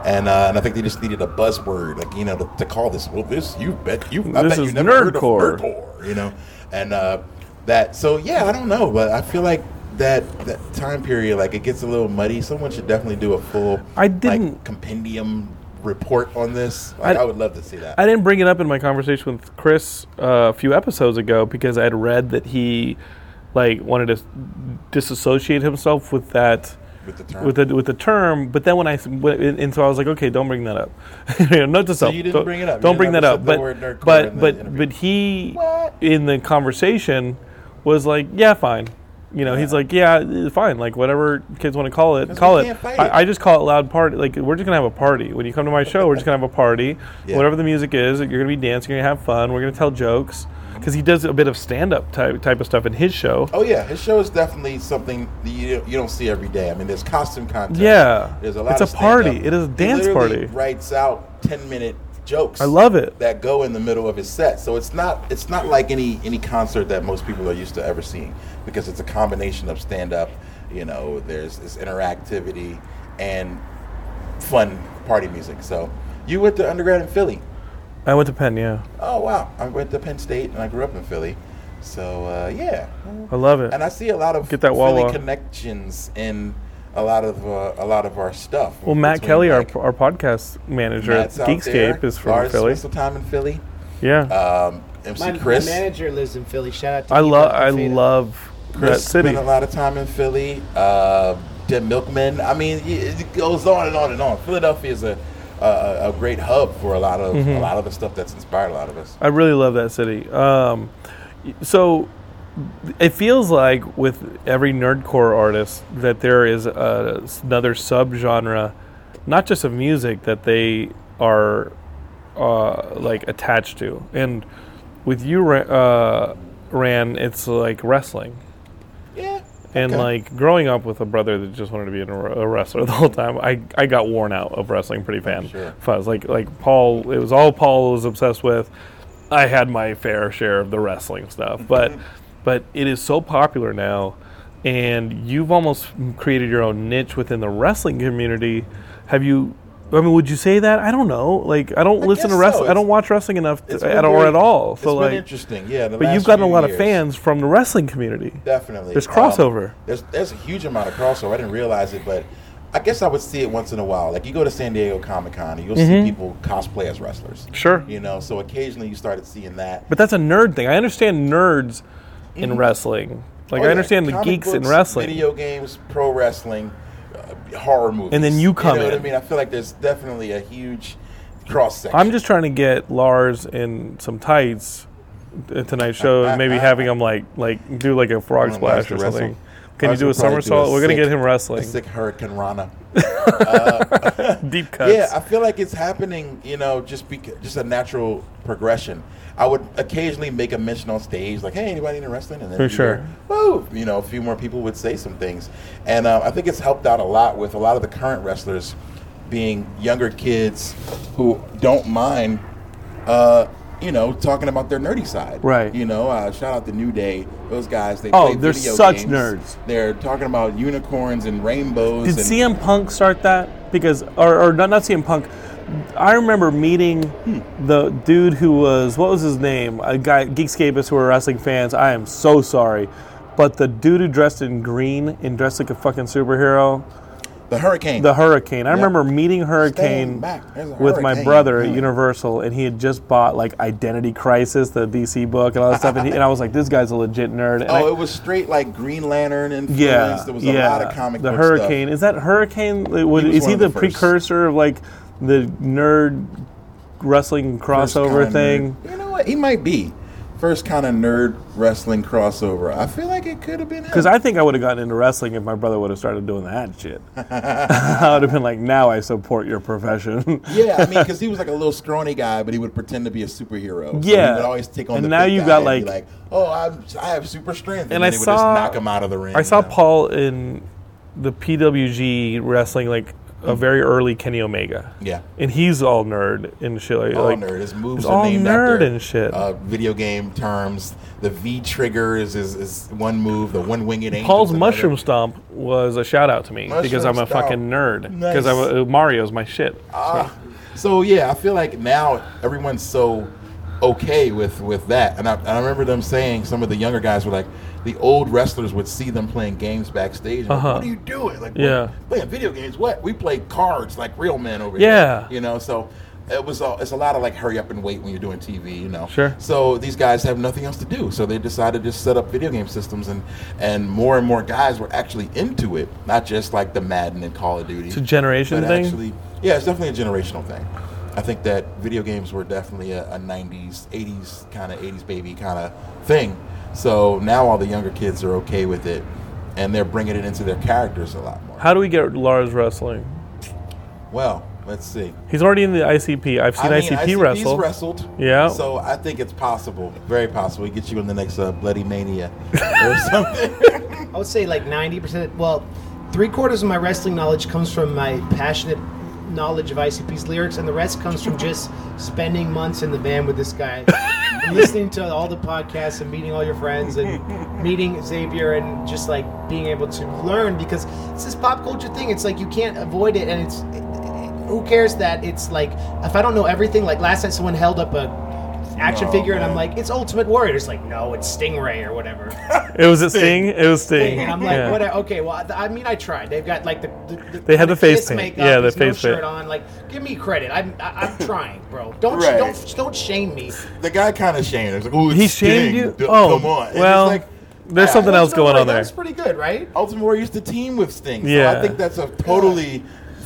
And uh, and I think they just needed a buzzword like you know to, to call this well this you bet you I This bet you never heard of nerdcore. nerdcore you know? And uh, that so yeah I don't know but I feel like that that time period like it gets a little muddy. Someone should definitely do a full I didn't- like, compendium report on this. Like, I- I, would love to see that. I didn't bring it up in my conversation with Chris uh, a few episodes ago because I had read that he like wanted to disassociate himself with that with the term with the with the term. But then when I and so I was like, okay, don't bring that up. You know, Note to self. you didn't don't, bring it up. Don't bring that up. But but but but he What? in the conversation was like, yeah, fine. You know, he's like, yeah, fine. Like whatever kids want to call it, call it. I just call it loud party. Like we're just gonna have a party when you come to my show. We're just gonna have a party. Yeah. Whatever the music is, you're gonna be dancing. You're gonna have fun. We're gonna tell jokes because he does a bit of stand up type type of stuff in his show. Oh yeah, his show is definitely something that you you don't see every day. I mean, there's costume contest. Yeah. there's a lot. It's a party. It is a dance literally party. Writes out ten minute jokes. I love it. that go in the middle of his set. So it's not it's not like any any concert that most people are used to ever seeing because it's a combination of stand up. You know, there's this interactivity and fun party music. So you went to undergrad in Philly. I went to Penn. Yeah, Oh wow, I went to Penn State and I grew up in Philly. So uh, yeah, I love it. and I see a lot of Get that Philly Wawa. connections in a lot of uh, a lot of our stuff. well, Matt Between, Kelly, like, our our podcast manager Matt's at out Geekscape, is from Lars Philly. spent some time in Philly. Yeah, Um, MC My, my manager lives in Philly. Shout out to I Eva love I Fafita. love that Chris city. spent a lot of time in Philly. Uh, Deb Milkman. I mean, it it goes on and on and on. Philadelphia is a a, a great hub for a lot of Mm-hmm. a lot of the stuff that's inspired a lot of us. I really love that city. Um, so it feels like with every nerdcore artist that there is a, another subgenre, not just of music that they are uh, like attached to. And with you, uh, Ran, it's like wrestling. And okay. like growing up with a brother that just wanted to be a wrestler the whole time, I, I got worn out of wrestling pretty fast. Sure. Fuzz. Like like Paul, it was all Paul was obsessed with. I had my fair share of the wrestling stuff, but mm-hmm. but it is so popular now, and you've almost created your own niche within the wrestling community. Have you? I mean, would you say that? I don't know. Like, I don't I listen to wrestling. so. I don't watch wrestling enough to, at, or at all. It's So like, interesting. Yeah. the but you've gotten a lot of fans from the wrestling community. Definitely. There's Um, crossover. there's there's a huge amount of crossover. I didn't realize it, but I guess I would see it once in a while. Like you go to San Diego Comic Con and you'll Mm-hmm. see people cosplay as wrestlers. Sure. You know, so occasionally you started seeing that. But that's a nerd thing. I understand nerds in wrestling. Like Oh, I yeah, understand the comic geeks in wrestling. video games, pro wrestling, horror movies, And then you come you know What I mean, I feel like there's definitely a huge cross section. I'm just trying to get Lars in some tights at tonight's show, and maybe having him like like do like a frog splash or something. Can you do a probably do somersault? a We're gonna get him wrestling. sick Hurricanrana. Deep cuts. Yeah, I feel like it's happening. You know, just because just a natural progression. I would occasionally make a mention on stage, like, "Hey, anybody into wrestling?" And then For sure. Woo! You know, a few more people would say some things, and uh, I think it's helped out a lot with a lot of the current wrestlers being younger kids who don't mind, uh, you know, talking about their nerdy side. Right. You know, uh, shout out to New Day. Those guys, they Oh, play they're such games. nerds. They're talking about unicorns and rainbows. Did and, CM Punk start that? Because or, or not not CM Punk. I remember meeting the dude who was what was his name? A guy Geekscapists who were wrestling fans. I am so sorry, but the dude who dressed in green and dressed like a fucking superhero, the Hurricane. the Hurricane. I Yep. remember meeting Hurricane back. There's a with my brother at Universal, and he had just bought like Identity Crisis, the DC book, and all that stuff. And, he, and I was like, this guy's a legit nerd. And oh, I- Oh, it was straight like Green Lantern influence. yeah, there was a yeah. lot of comic the Hurricane is that Hurricane? Would, was is he the, the precursor of like the nerd wrestling crossover thing? You know what? He might be. First kind of nerd wrestling crossover. I feel like it could have been. Because I think I would have gotten into wrestling if my brother would have started doing that shit. I would have been like, now I support your profession. yeah, I mean, because he was like a little scrawny guy, but he would pretend to be a superhero. So Yeah. he would always take on And the now you got, like- like, oh, I'm, I have super strength, and, And then I saw- just knock him out of the ring. I saw you know? Paul in the PWG wrestling, like a very early Kenny Omega. Yeah. And he's all nerd and shit. Like, All like, nerd. His moves are all named nerd after and shit. Uh, video game terms. The V trigger is, is, is one move. The one winged angel. Paul's is another. mushroom stomp was a shout out to me because I'm a stomp. fucking nerd. Nice. Because I'm Mario's my shit. Ah, so yeah, I feel like now everyone's so okay with with that, and I, and I remember them saying some of the younger guys were like, the old wrestlers would see them playing games backstage. And like, Uh-huh. what are you doing? Like, Yeah. playing video games? What? We play cards like real men over Yeah. here. Yeah, you know, so. It was a, it's a lot of like hurry up and wait when you're doing TV, you know. Sure. So these guys have nothing else to do, so they decided to just set up video game systems, and and more and more guys were actually into it, not just like the Madden and Call of Duty. It's a generation But thing. actually, yeah, it's definitely a generational thing. I think that video games were definitely a, a 90s, 80s kind of 80s baby kind of thing. So now all the younger kids are okay with it, and they're bringing it into their characters a lot more. How do we get Lars wrestling? Well, let's see. He's already in the ICP. I've seen I mean, ICP ICP's wrestle. wrestled. Yeah. So I think it's possible, very possible. We get you in the next uh, Bloody Mania or something. I would say like 90%. Well, three quarters of my wrestling knowledge comes from my passionate knowledge of ICP's lyrics, and the rest comes from just spending months in the van with this guy, and listening to all the podcasts and meeting all your friends and meeting Xavier and just like being able to learn because it's this pop culture thing. It's like you can't avoid it, and it's who cares that it's like if I don't know everything. Like last night, someone held up a action Oh, figure, and I'm like, it's Ultimate Warrior. It's like, no, it's Stingray or whatever. It was a Sting. It was Sting. And I'm like, Yeah. what? Okay, well, I I mean, I tried. They've got like the, the, the They had the face kiss paint. makeup, Yeah, the he's no face shirt paint. on. Like, give me credit. I'm I, I'm trying, bro. Don't Right. don't don't shame me. the guy kind of shamed. He's like, "Oh, it's He shamed Sting. you? D- Oh, come on." And well, like, There's ah, something else going like, on there. That's pretty good, right? Ultimate Warrior used to team with Sting. So Yeah. I think that's a totally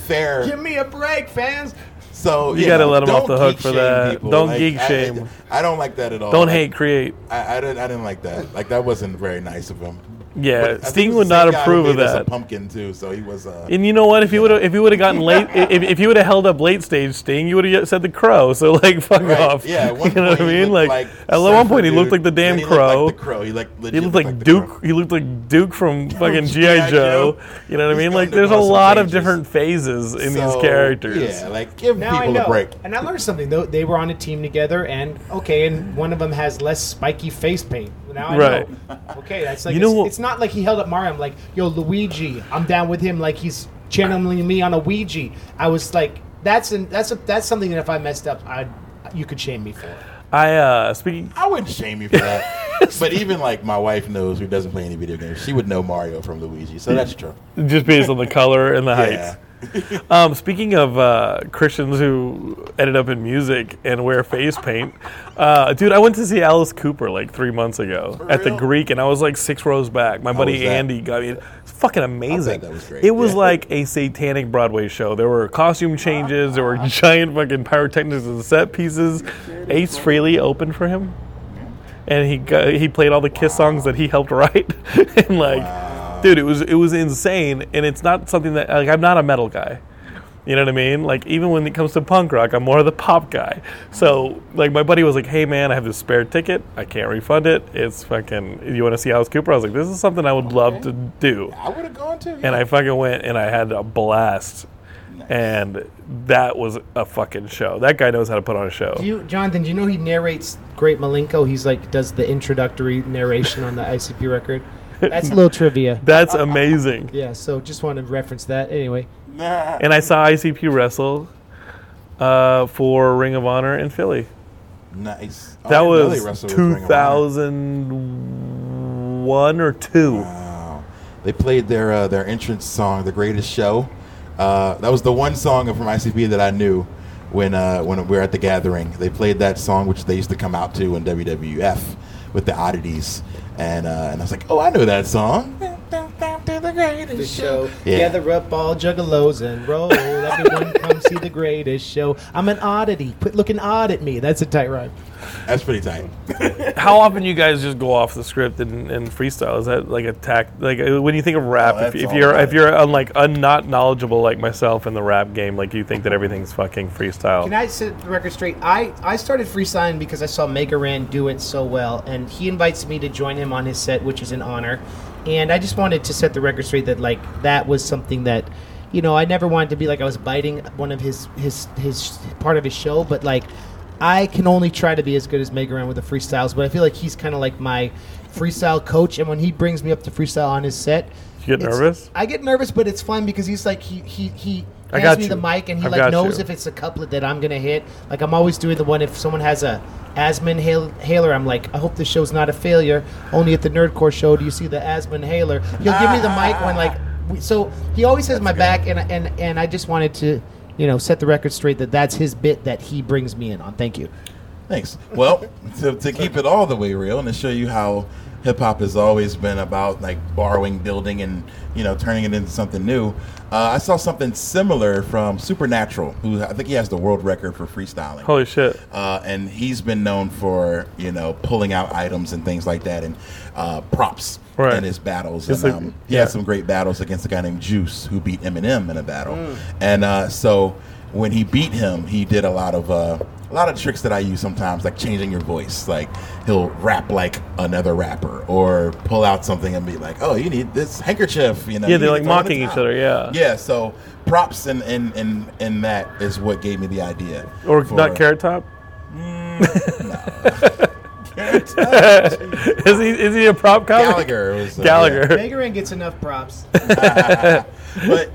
fair. Give me a break, fans. So You you gotta know, let 'em off the hook for that. people. Don't Like, geek I- shame. I, don't like that at all. Don't hate, create. I, I didn't. I didn't like that. Like that wasn't very nice of him. Yeah, But Sting would not same guy who approve of made us that. A pumpkin too. So he was. Uh, And you know what? If he would have, if he would have gotten late, if, if he would have held up late stage Sting, you would have said the crow. So like, fuck right, off. Yeah. At one you know what I point he mean? looked Like, like at one Surfer point he looked like the then damn he looked crow. Like the crow. He like legit He looked like, the Duke. crow. He looked like Duke from fucking GI G.I. Joe. Joe. You know what I mean? Like, there's a some lot of different phases in these characters. Yeah. Like give Now people a break. And I learned something though. They were on a team together, and okay, and one of them has less spiky face paint. Now I Right. know. Okay, that's like You know it's, what- it's not like he held up Mario. I'm like, yo, Luigi, I'm down with him. Like he's channeling me on a Ouija. I was like, that's an, that's a, that's something that if I messed up, I you could shame me for. I uh speaking. I wouldn't shame you for that. but even like my wife knows who doesn't play any video games. She would know Mario from Luigi. So that's true. Just based on the color and the Yeah. Um, speaking of uh, Christians who ended up in music and wear face paint, uh, dude, I went to see Alice Cooper like three months ago For at the? Greek, and I was like six rows back. My buddy? Andy got me. It's fucking amazing. was. It was Yeah. like a satanic Broadway show. There were costume changes. There were giant fucking pyrotechnics and set pieces. Ace Frehley opened for him. And he got, he played all the Kiss songs that he helped write, and like, dude, it was it was insane. And it's not something that like I'm not a metal guy, you know what I mean? Like even when it comes to punk rock, I'm more of the pop guy. So like my buddy was like, "Hey man, I have this spare ticket. I can't refund it. It's fucking. You want to see Alice Cooper?" I was like, "This is something I would love to do." I would have gone to. And I fucking went and I had a blast. And that was a fucking show. That guy knows how to put on a show. Do you, Jonathan? Do you know he narrates Great Milenko? He's like does the introductory narration on the ICP record. That's a little trivia. That's amazing. Yeah, so just wanted to reference that. Anyway, Nah. And I saw ICP wrestle uh, for Ring of Honor in Philly. Nice. Oh, That didn't know they was wrestled with Ring of Honor. 2001 or 2. Wow. They played their uh, their entrance song, "The Greatest Show." Uh, that was the one song from ICP that I knew when uh, when we were at the gathering. They played that song, which they used to come out to in WWF with the oddities, and uh, and I was like, "Oh, I know that song." The greatest The show. Yeah. Gather up all juggalos and roll. Everyone come see the greatest show. I'm an oddity. Quit looking odd at me. That's a tight rhyme. That's pretty tight. How often you guys just go off the script and, and freestyle? Is that like a tack? Like uh, when you think of rap, Oh, if, if you're right. if you're un, like un, not knowledgeable like myself in the rap game, like you think that everything's fucking freestyle. Can I set the record straight? I, I started freestyling because I saw Mega Ran do it so well, and he invites me to join him on his set, which is an honor. And I just wanted to set the record straight that like that was something that, you know, I never wanted to be like I was biting one of his his his part of his show, but like I can only try to be as good as Mega Ran with the freestyles, but I feel like he's kind of like my freestyle coach, and when he brings me up to freestyle on his set. You get nervous? I get nervous, but it's fun because he's like he he he I hands got me you. the mic and he I've like knows you. if it's a couplet that I'm gonna hit. Like I'm always doing the one if someone has a asthma inhale- inhaler, I'm like, I hope this show's not a failure. Only at the Nerdcore show do you see the asthma inhaler. He'll give me the mic when like, we, so he always has my back, and and and I just wanted to, you know, set the record straight that that's his bit that he brings me in on. Thank you. Thanks. Well, to, to keep it all the way real and to show you how hip hop has always been about like borrowing, building, and you know turning it into something new. Uh, I saw something similar from Supernatural, who I think he has the world record for freestyling. Holy shit! Uh, and he's been known for you know pulling out items and things like that and uh, props Right. in his battles. It's and like- um, he yeah. had some great battles against a guy named Juice who beat Eminem in a battle. Mm. And uh, so when he beat him, he did a lot of uh, a lot of tricks that I use sometimes, like changing your voice. Like he'll rap like another rapper, or pull out something and be like, "Oh, you need this handkerchief." You know, Yeah, they're like to throw it on mocking the each other, yeah. yeah. So props and and and and that is what gave me the idea. Or for- not Carrot Top? Carrot is he is he a prop comic? Gallagher was uh, Gallagher. Mega Ran gets enough props. but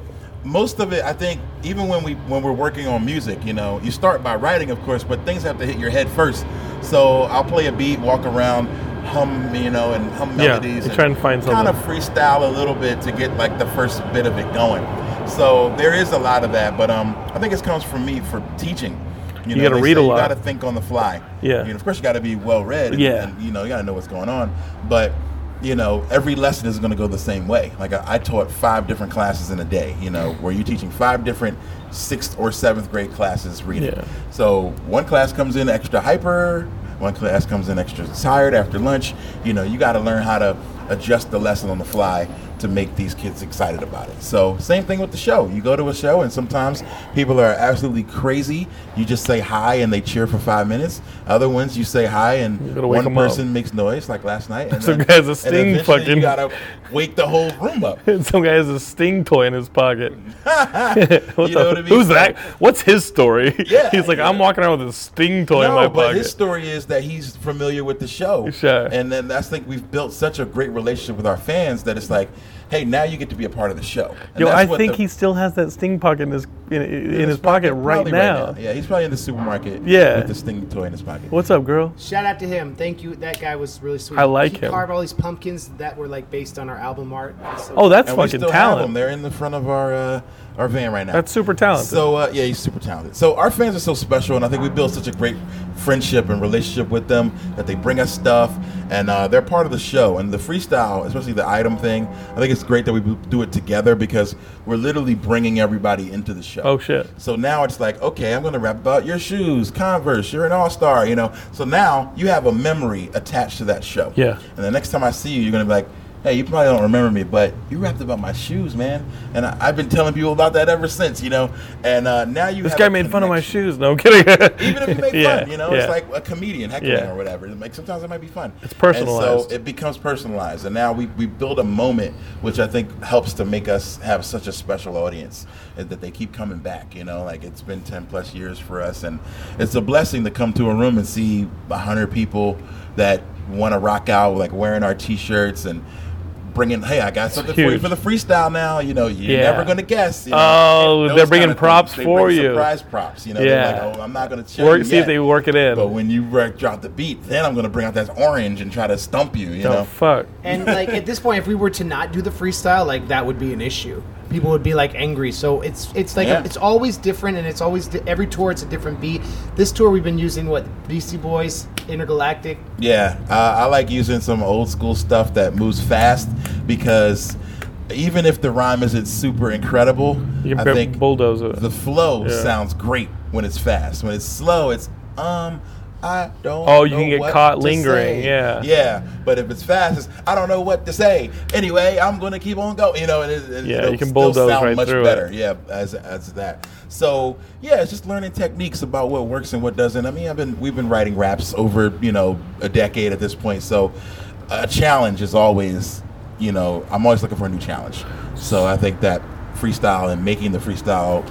most of it, I think, even when we when we're working on music, you know, you start by writing, of course, but things have to hit your head first. So I'll play a beat, walk around, hum, you know, and hum Yeah, melodies, you try and find kind of freestyle a little bit to get like the first bit of it going. So there is a lot of that, but um, I think it comes from me for teaching. You know, gotta read a lot. You got to think on the fly. Yeah. You know, of course, you got to be well read. And, Yeah. and, you know, you got to know what's going on. But you know, every lesson isn't going to go the same way. Like I, I taught five different classes in a day. You know, where you're teaching five different sixth or seventh grade classes reading. Yeah. So one class comes in extra hyper. One class comes in extra tired after lunch. You know, you got to learn how to adjust the lesson on the fly to make these kids excited about it. So same thing with the show. You go to a show and sometimes people are absolutely crazy. You just say hi and they cheer for five minutes. Other ones you say hi and one 'em up. person makes noise like last night. And Some then- guy's a sting fucking- You gotta wake the whole room up. Some guy has a sting toy in his pocket. what You know what I mean? Who's that? What's his story? Yeah, He's like, I'm walking around with a sting toy in my No, but pocket. his story is that he's familiar with the show. Sure. And then I think we've built such a great relationship with our fans that it's like, hey, now you get to be a part of the show. And Yo, that's I what think the- he still has that sting pocket in his in, in his pocket right probably now. Yeah, he's probably in the supermarket. Yeah. With the sting toy in his pocket. What's up, girl? Shout out to him. Thank you. That guy was really sweet. I like he him. carved all these pumpkins that were like based on our album art. So- Oh, that's and we fucking still have them. talent. They're in the front of our uh, our van right now. That's super talented. So uh, yeah, he's super talented. So our fans are so special, and I think we built such a great friendship and relationship with them that they bring us stuff, and uh, they're part of the show. And the freestyle, especially the item thing, I think it's great that we do it together because we're literally bringing everybody into the show. Oh, shit. So now it's like, okay, I'm going to rap about your shoes, Converse. You're an all star, you know. So now you have a memory attached to that show. Yeah. And the next time I see you, you're going to be like. Hey, you probably don't remember me, but you rapped about my shoes, man, and I, I've been telling people about that ever since, you know. And uh, now you this have guy made fun of my shoes. No, I'm kidding. Even if you make Yeah, fun, you know, yeah. it's like a comedian heckling Yeah. or whatever. Like sometimes it might be fun. It's personalized. And so it becomes personalized, and now we, we build a moment which I think helps to make us have such a special audience uh, that they keep coming back. You know, like it's been ten plus years for us, and it's a blessing to come to a room and see a hundred people that want to rock out, like wearing our t-shirts and. Bringing, hey, I got something for you for the freestyle now. You know, you're Yeah. never gonna guess. You know, Oh, they're bringing props things. They for bring you. Surprise props. You know, Yeah. they're like, oh, I'm not gonna show Work, you see yet. if they work it in. But when you re- drop the beat, then I'm gonna bring out that orange and try to stump you. You oh know, fuck. And like at this point, if we were to not do the freestyle, like that would be an issue. People would be like angry. So it's it's like Yeah. it's always different, and it's always di- every tour it's a different beat. This tour we've been using what Beastie Boys, Intergalactic. yeah. Uh, I like using some old school stuff that moves fast because even if the rhyme isn't super incredible, You can I bu- think bulldoze it. the flow Yeah. sounds great when it's fast. When it's slow, it's um. I don't. Oh, you can get caught lingering, say. yeah. yeah. But if it's fast, it's I don't know what to say. Anyway, I'm going to keep on going. You know, it, it, Yeah, you can bulldoze sound right much through it. better. Yeah, as as that. So yeah, it's just learning techniques about what works and what doesn't. I mean, I've been we've been writing raps over you know a decade at this point. So a challenge is always you know I'm always looking for a new challenge. So I think that freestyle and making the freestyle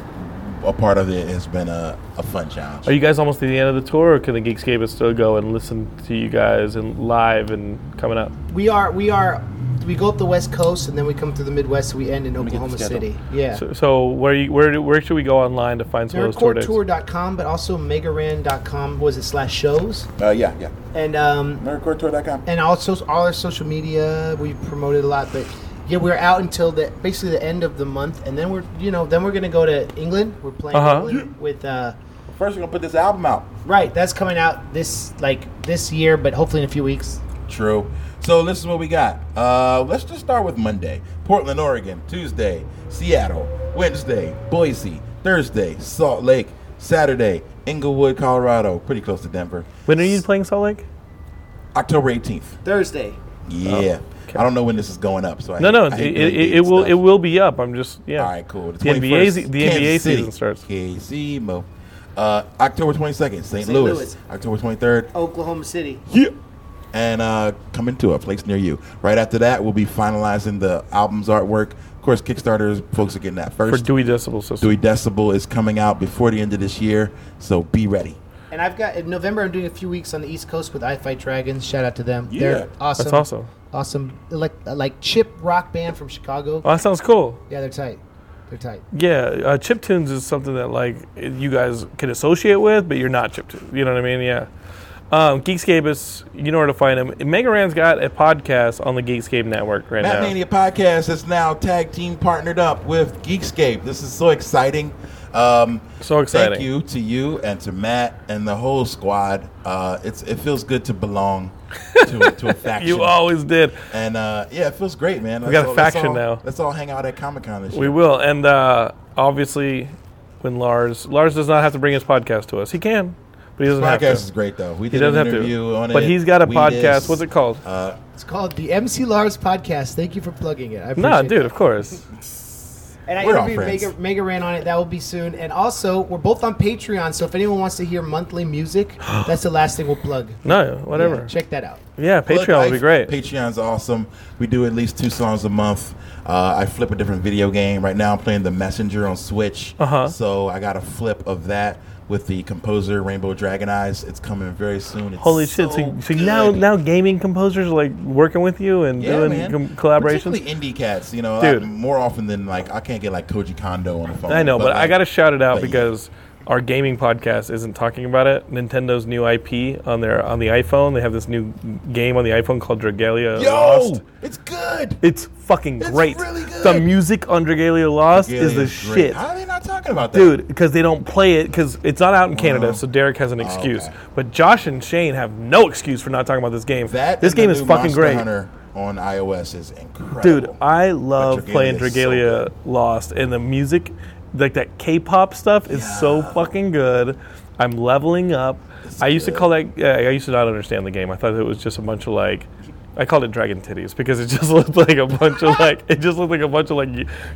a part of it has been a, a fun challenge. Are you guys almost at the end of the tour, or can the Geekscapists still go and listen to you guys and live and coming up? We are we are we go up the west coast and then we come to the Midwest. We end in me Oklahoma. City. Yeah. So, so where you, where where should we go online to find some of those tour dates? NerdCoreTour.com, but also Megaran.com. Was it slash shows? Uh, yeah, yeah. And um, Nerdcoretour.com. and also all our social media. We promoted a lot, but yeah, we're out until the basically the end of the month, and then we're you know then we're gonna go to England. We're playing Uh-huh. England with uh, First, we're gonna put this album out. right. That's coming out this like this year, but hopefully in a few weeks. True. So this is what we got. Uh, let's just start with Monday. Portland, Oregon. Tuesday, Seattle. Wednesday, Boise. Thursday, Salt Lake. Saturday, Englewood, Colorado. Pretty close to Denver. When are you playing Salt Lake? October 18th. Thursday. Yeah. I don't know when this is going up, so I No, hate- no, I it, hate it, it, it will stuff. it will be up. I'm just yeah. All right, cool. The NBA 'se- the NBA season starts. KC Mo. Uh, October 22nd, St. St. Louis. Louis. October 23rd, Oklahoma City. Yeah. And uh, coming to a place near you. Right after that, we'll be finalizing the album's artwork. Of course, Kickstarter folks are getting that For first. Dewey Decibel System. Dewey Decibel is coming out before the end of this year, so be ready. And I've got in November. I'm doing a few weeks on the East Coast with I Fight Dragons. Shout out to them. Yeah. They're awesome. That's awesome. Awesome. Like like chip rock band from Chicago. Oh, that sounds cool. Yeah, they're tight. They're tight. Yeah, uh, chip tunes is something that like you guys can associate with, but you're not chip tunes. You know what I mean? Yeah. Um, Geekscapists, you know where to find them. Megaran's got a podcast on the Geekscape network right Mat now. Mania Podcast is now tag team partnered up with Geekscape. This is so exciting. Um, So exciting. Thank you to you and to Matt and the whole squad. Uh, it's it feels good to belong to, to a faction. You always did. And uh, yeah, it feels great, man. We got a all- let's faction all- now. Let's all hang out at Comic Con this year. We will, and uh, obviously, when Lars Lars does not have to bring his podcast to us, he can, but he doesn't have podcast to. is great though. We He did an doesn't have interview to. on But it. he's got a We podcast. did- What's it called? Uh, It's called the MC Lars Podcast. Thank you for plugging it. I appreciate no, it. dude, of course. And I We're all interviewed friends. Mega, Mega Ran on it. That will be soon. And also, we're both on Patreon. So if anyone wants to hear monthly music, that's the last thing we'll plug. No, whatever. Yeah, check that out. Yeah, Patreon I- would be great. Patreon's awesome. We do at least two songs a month. Uh, I flip a different video game. Right now, I'm playing The Messenger on Switch. Uh-huh. So I got a flip of that with the composer Rainbowdragoneyes. It's coming very soon. It's Holy shit! So, so good. now now gaming composers are like working with you and Yeah, doing com- collaborations. Particularly indie cats, you know, Dude. I- more often than like I can't get like Koji Kondo on the phone. I know, but, I like, got to shout it out but yeah. because our gaming podcast isn't talking about it. Nintendo's new IP on their on the iPhone. They have this new game on the iPhone called Dragalia Yo, Lost. it's good. It's fucking It's great. really good. The music on Dragalia Lost is the Dragalia great. shit. How are they not talking about that, Dude, because they don't play it because it's not out in Canada, Oh. so Derek has an oh, excuse. okay. But Josh and Shane have no excuse for not talking about this game. That this and the game is new fucking Monster great. Hunter on iOS is incredible. Dude, I love Dragalia playing is so Dragalia good. Lost, and the music, like that K-pop stuff, is so Yeah. fucking good. I'm leveling up. It's I used to good. call that. Yeah, I used to not understand the game. I thought it was just a bunch of like. I called it dragon titties because it just looked like a bunch of like it just looked like a bunch of like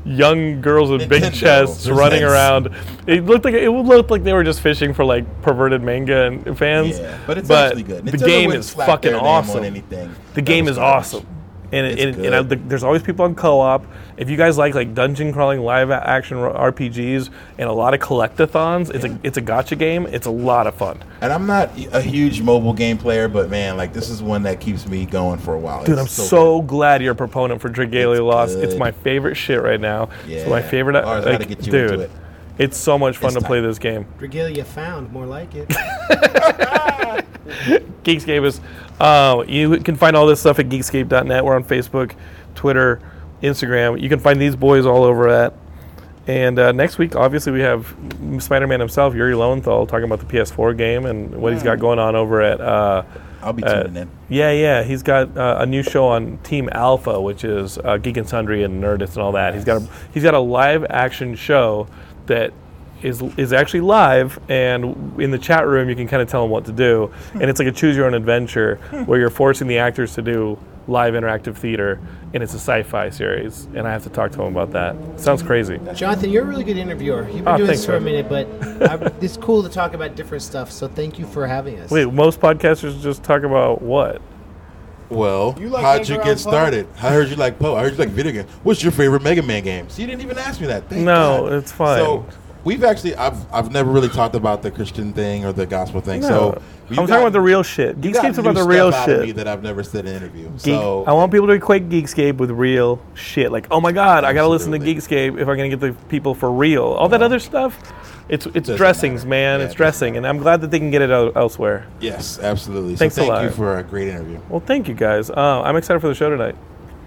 young girls with big chests running around. It looked like it looked like they were just fishing for like perverted manga and fans. Yeah, but it's actually good. The game is fucking their name on awesome. anything. The That game is garbage. awesome. And, it, It's and, and I, the, there's always people on co-op. If you guys like like dungeon crawling live action RPGs and a lot of collectathons, it's a it's a gotcha game. It's a lot of fun, And I'm not a huge mobile game player, but man, like this is one that keeps me going for a while. dude. It's I'm so, good. glad you're a proponent for Dragalia It's Lost. It's my favorite shit right now. It's my favorite. Lars, I gotta like, get you dude, into it. it's so much fun It's to play this game. Dragalia found, more like it. Geekscape is. Uh, you can find all this stuff at geekscape.net. We're on Facebook, Twitter, Instagram. You can find these boys all over that. And uh, next week, obviously, we have Spider-Man himself, Yuri Lowenthal, talking about the PS4 game and what he's got going on over at uh, I'll be Uh, tuning in. Yeah, yeah. He's got uh, a new show on Team Alpha, which is uh, Geek and Sundry and Nerdist and all that. He's got a he's got a live action show that is is actually live, and in the chat room you can kind of tell them what to do, and it's like a choose your own adventure hmm. where you're forcing the actors to do live interactive theater, and it's a sci-fi series, and I have to talk to him about that. Sounds crazy. Jonathan, you're a really good interviewer. You've been Oh, doing this for a minute, but I, it's cool to talk about different stuff. So thank you for having us. Wait, most podcasters just talk about what? Well, You like how'd you get started? I heard you like Poe. I heard you like video games. What's your favorite Mega Man game? So you didn't even ask me that. Thank No, God. it's fine. So we've actually, I've, I've never really talked about the Christian thing or the gospel thing. No, So I'm talking about the real shit. Geekscape's about the real stuff out of shit. me that I've never said in an interview. Geek, So I want people to equate Geekscape with real shit. Like, oh my god, I gotta listen to Geekscape if I'm gonna get the people for real. All that other stuff, it's it's Doesn't dressings, matter. man. Yeah, it's it dressing, and I'm glad that they can get it el- elsewhere. yes, absolutely. Thanks a so thank lot. you for a great interview. Well, thank you guys. Uh, I'm excited for the show tonight.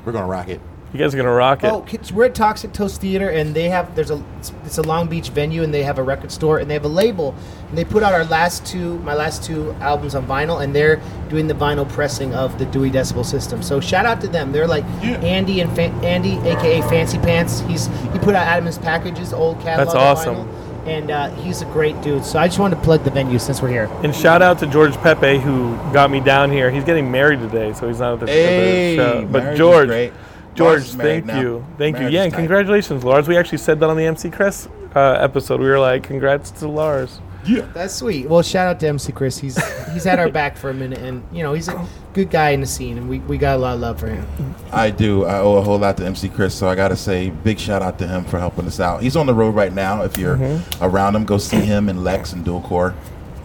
We're gonna rock it. You guys are gonna rock it. Oh, kids, we're at Toxic Toast Theater, and they have there's a it's, it's a Long Beach venue, and they have a record store, and they have a label, and they put out our last two my last two albums on vinyl, and they're doing the vinyl pressing of the Dewey Decibel System. So shout out to them. They're like Yeah. Andy and Fa- Andy, aka Fancy Pants. He's he put out Adam's Packages, old catalog. That's awesome. vinyl, and uh, he's a great dude. So I just wanted to plug the venue since we're here. And shout out to George Pepe who got me down here. He's getting married today, so he's not at the, at the show. But George, great. George, Lars is married thank now. you, thank Marriage you. Yeah, and tight. congratulations, Lars. We actually said that on the MC Chris uh, episode. We were like, congrats to Lars. Yeah. That's sweet. Well, shout out to MC Chris. He's he's had our back for a minute, and you know he's a good guy in the scene, and we, we got a lot of love for him. I do. I owe a whole lot to MC Chris, so I got to say big shout out to him for helping us out. He's on the road right now. If you're Mm-hmm. around him, go see him and Lex and Dual Core.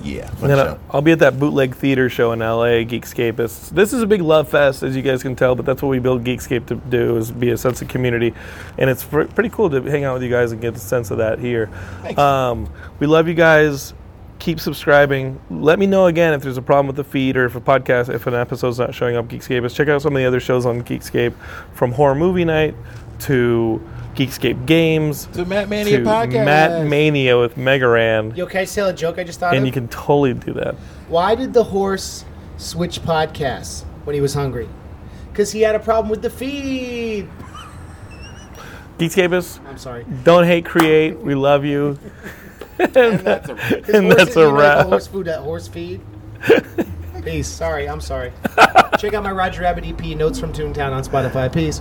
Yeah, And then uh, I'll be at that bootleg theater show in LA, Geekscape. It's, this is a big love fest, as you guys can tell, but that's what we build Geekscape to do, is be a sense of community. And it's pr- pretty cool to hang out with you guys and get the sense of that here. Um, we love you guys. Keep subscribing. Let me know again if there's a problem with the feed or if a podcast, if an episode's not showing up Geekscape. is Check out some of the other shows on Geekscape, from Horror Movie Night to Geekscape Games to Mat Mania to podcast. Mat Mania with Megaran. Yo, can I tell a joke I just thought And of? you can totally do that. Why did the horse switch podcasts when he was hungry? Because he had a problem with the feed. Geekscapists, I'm sorry. don't hate, create. We love you. and that's a, His And horse- that's a you know, like wrap. Horse food, at horse feed. Peace. Sorry, I'm sorry. Check out my Roger Rabbit EP, Notes from Toontown on Spotify. Peace.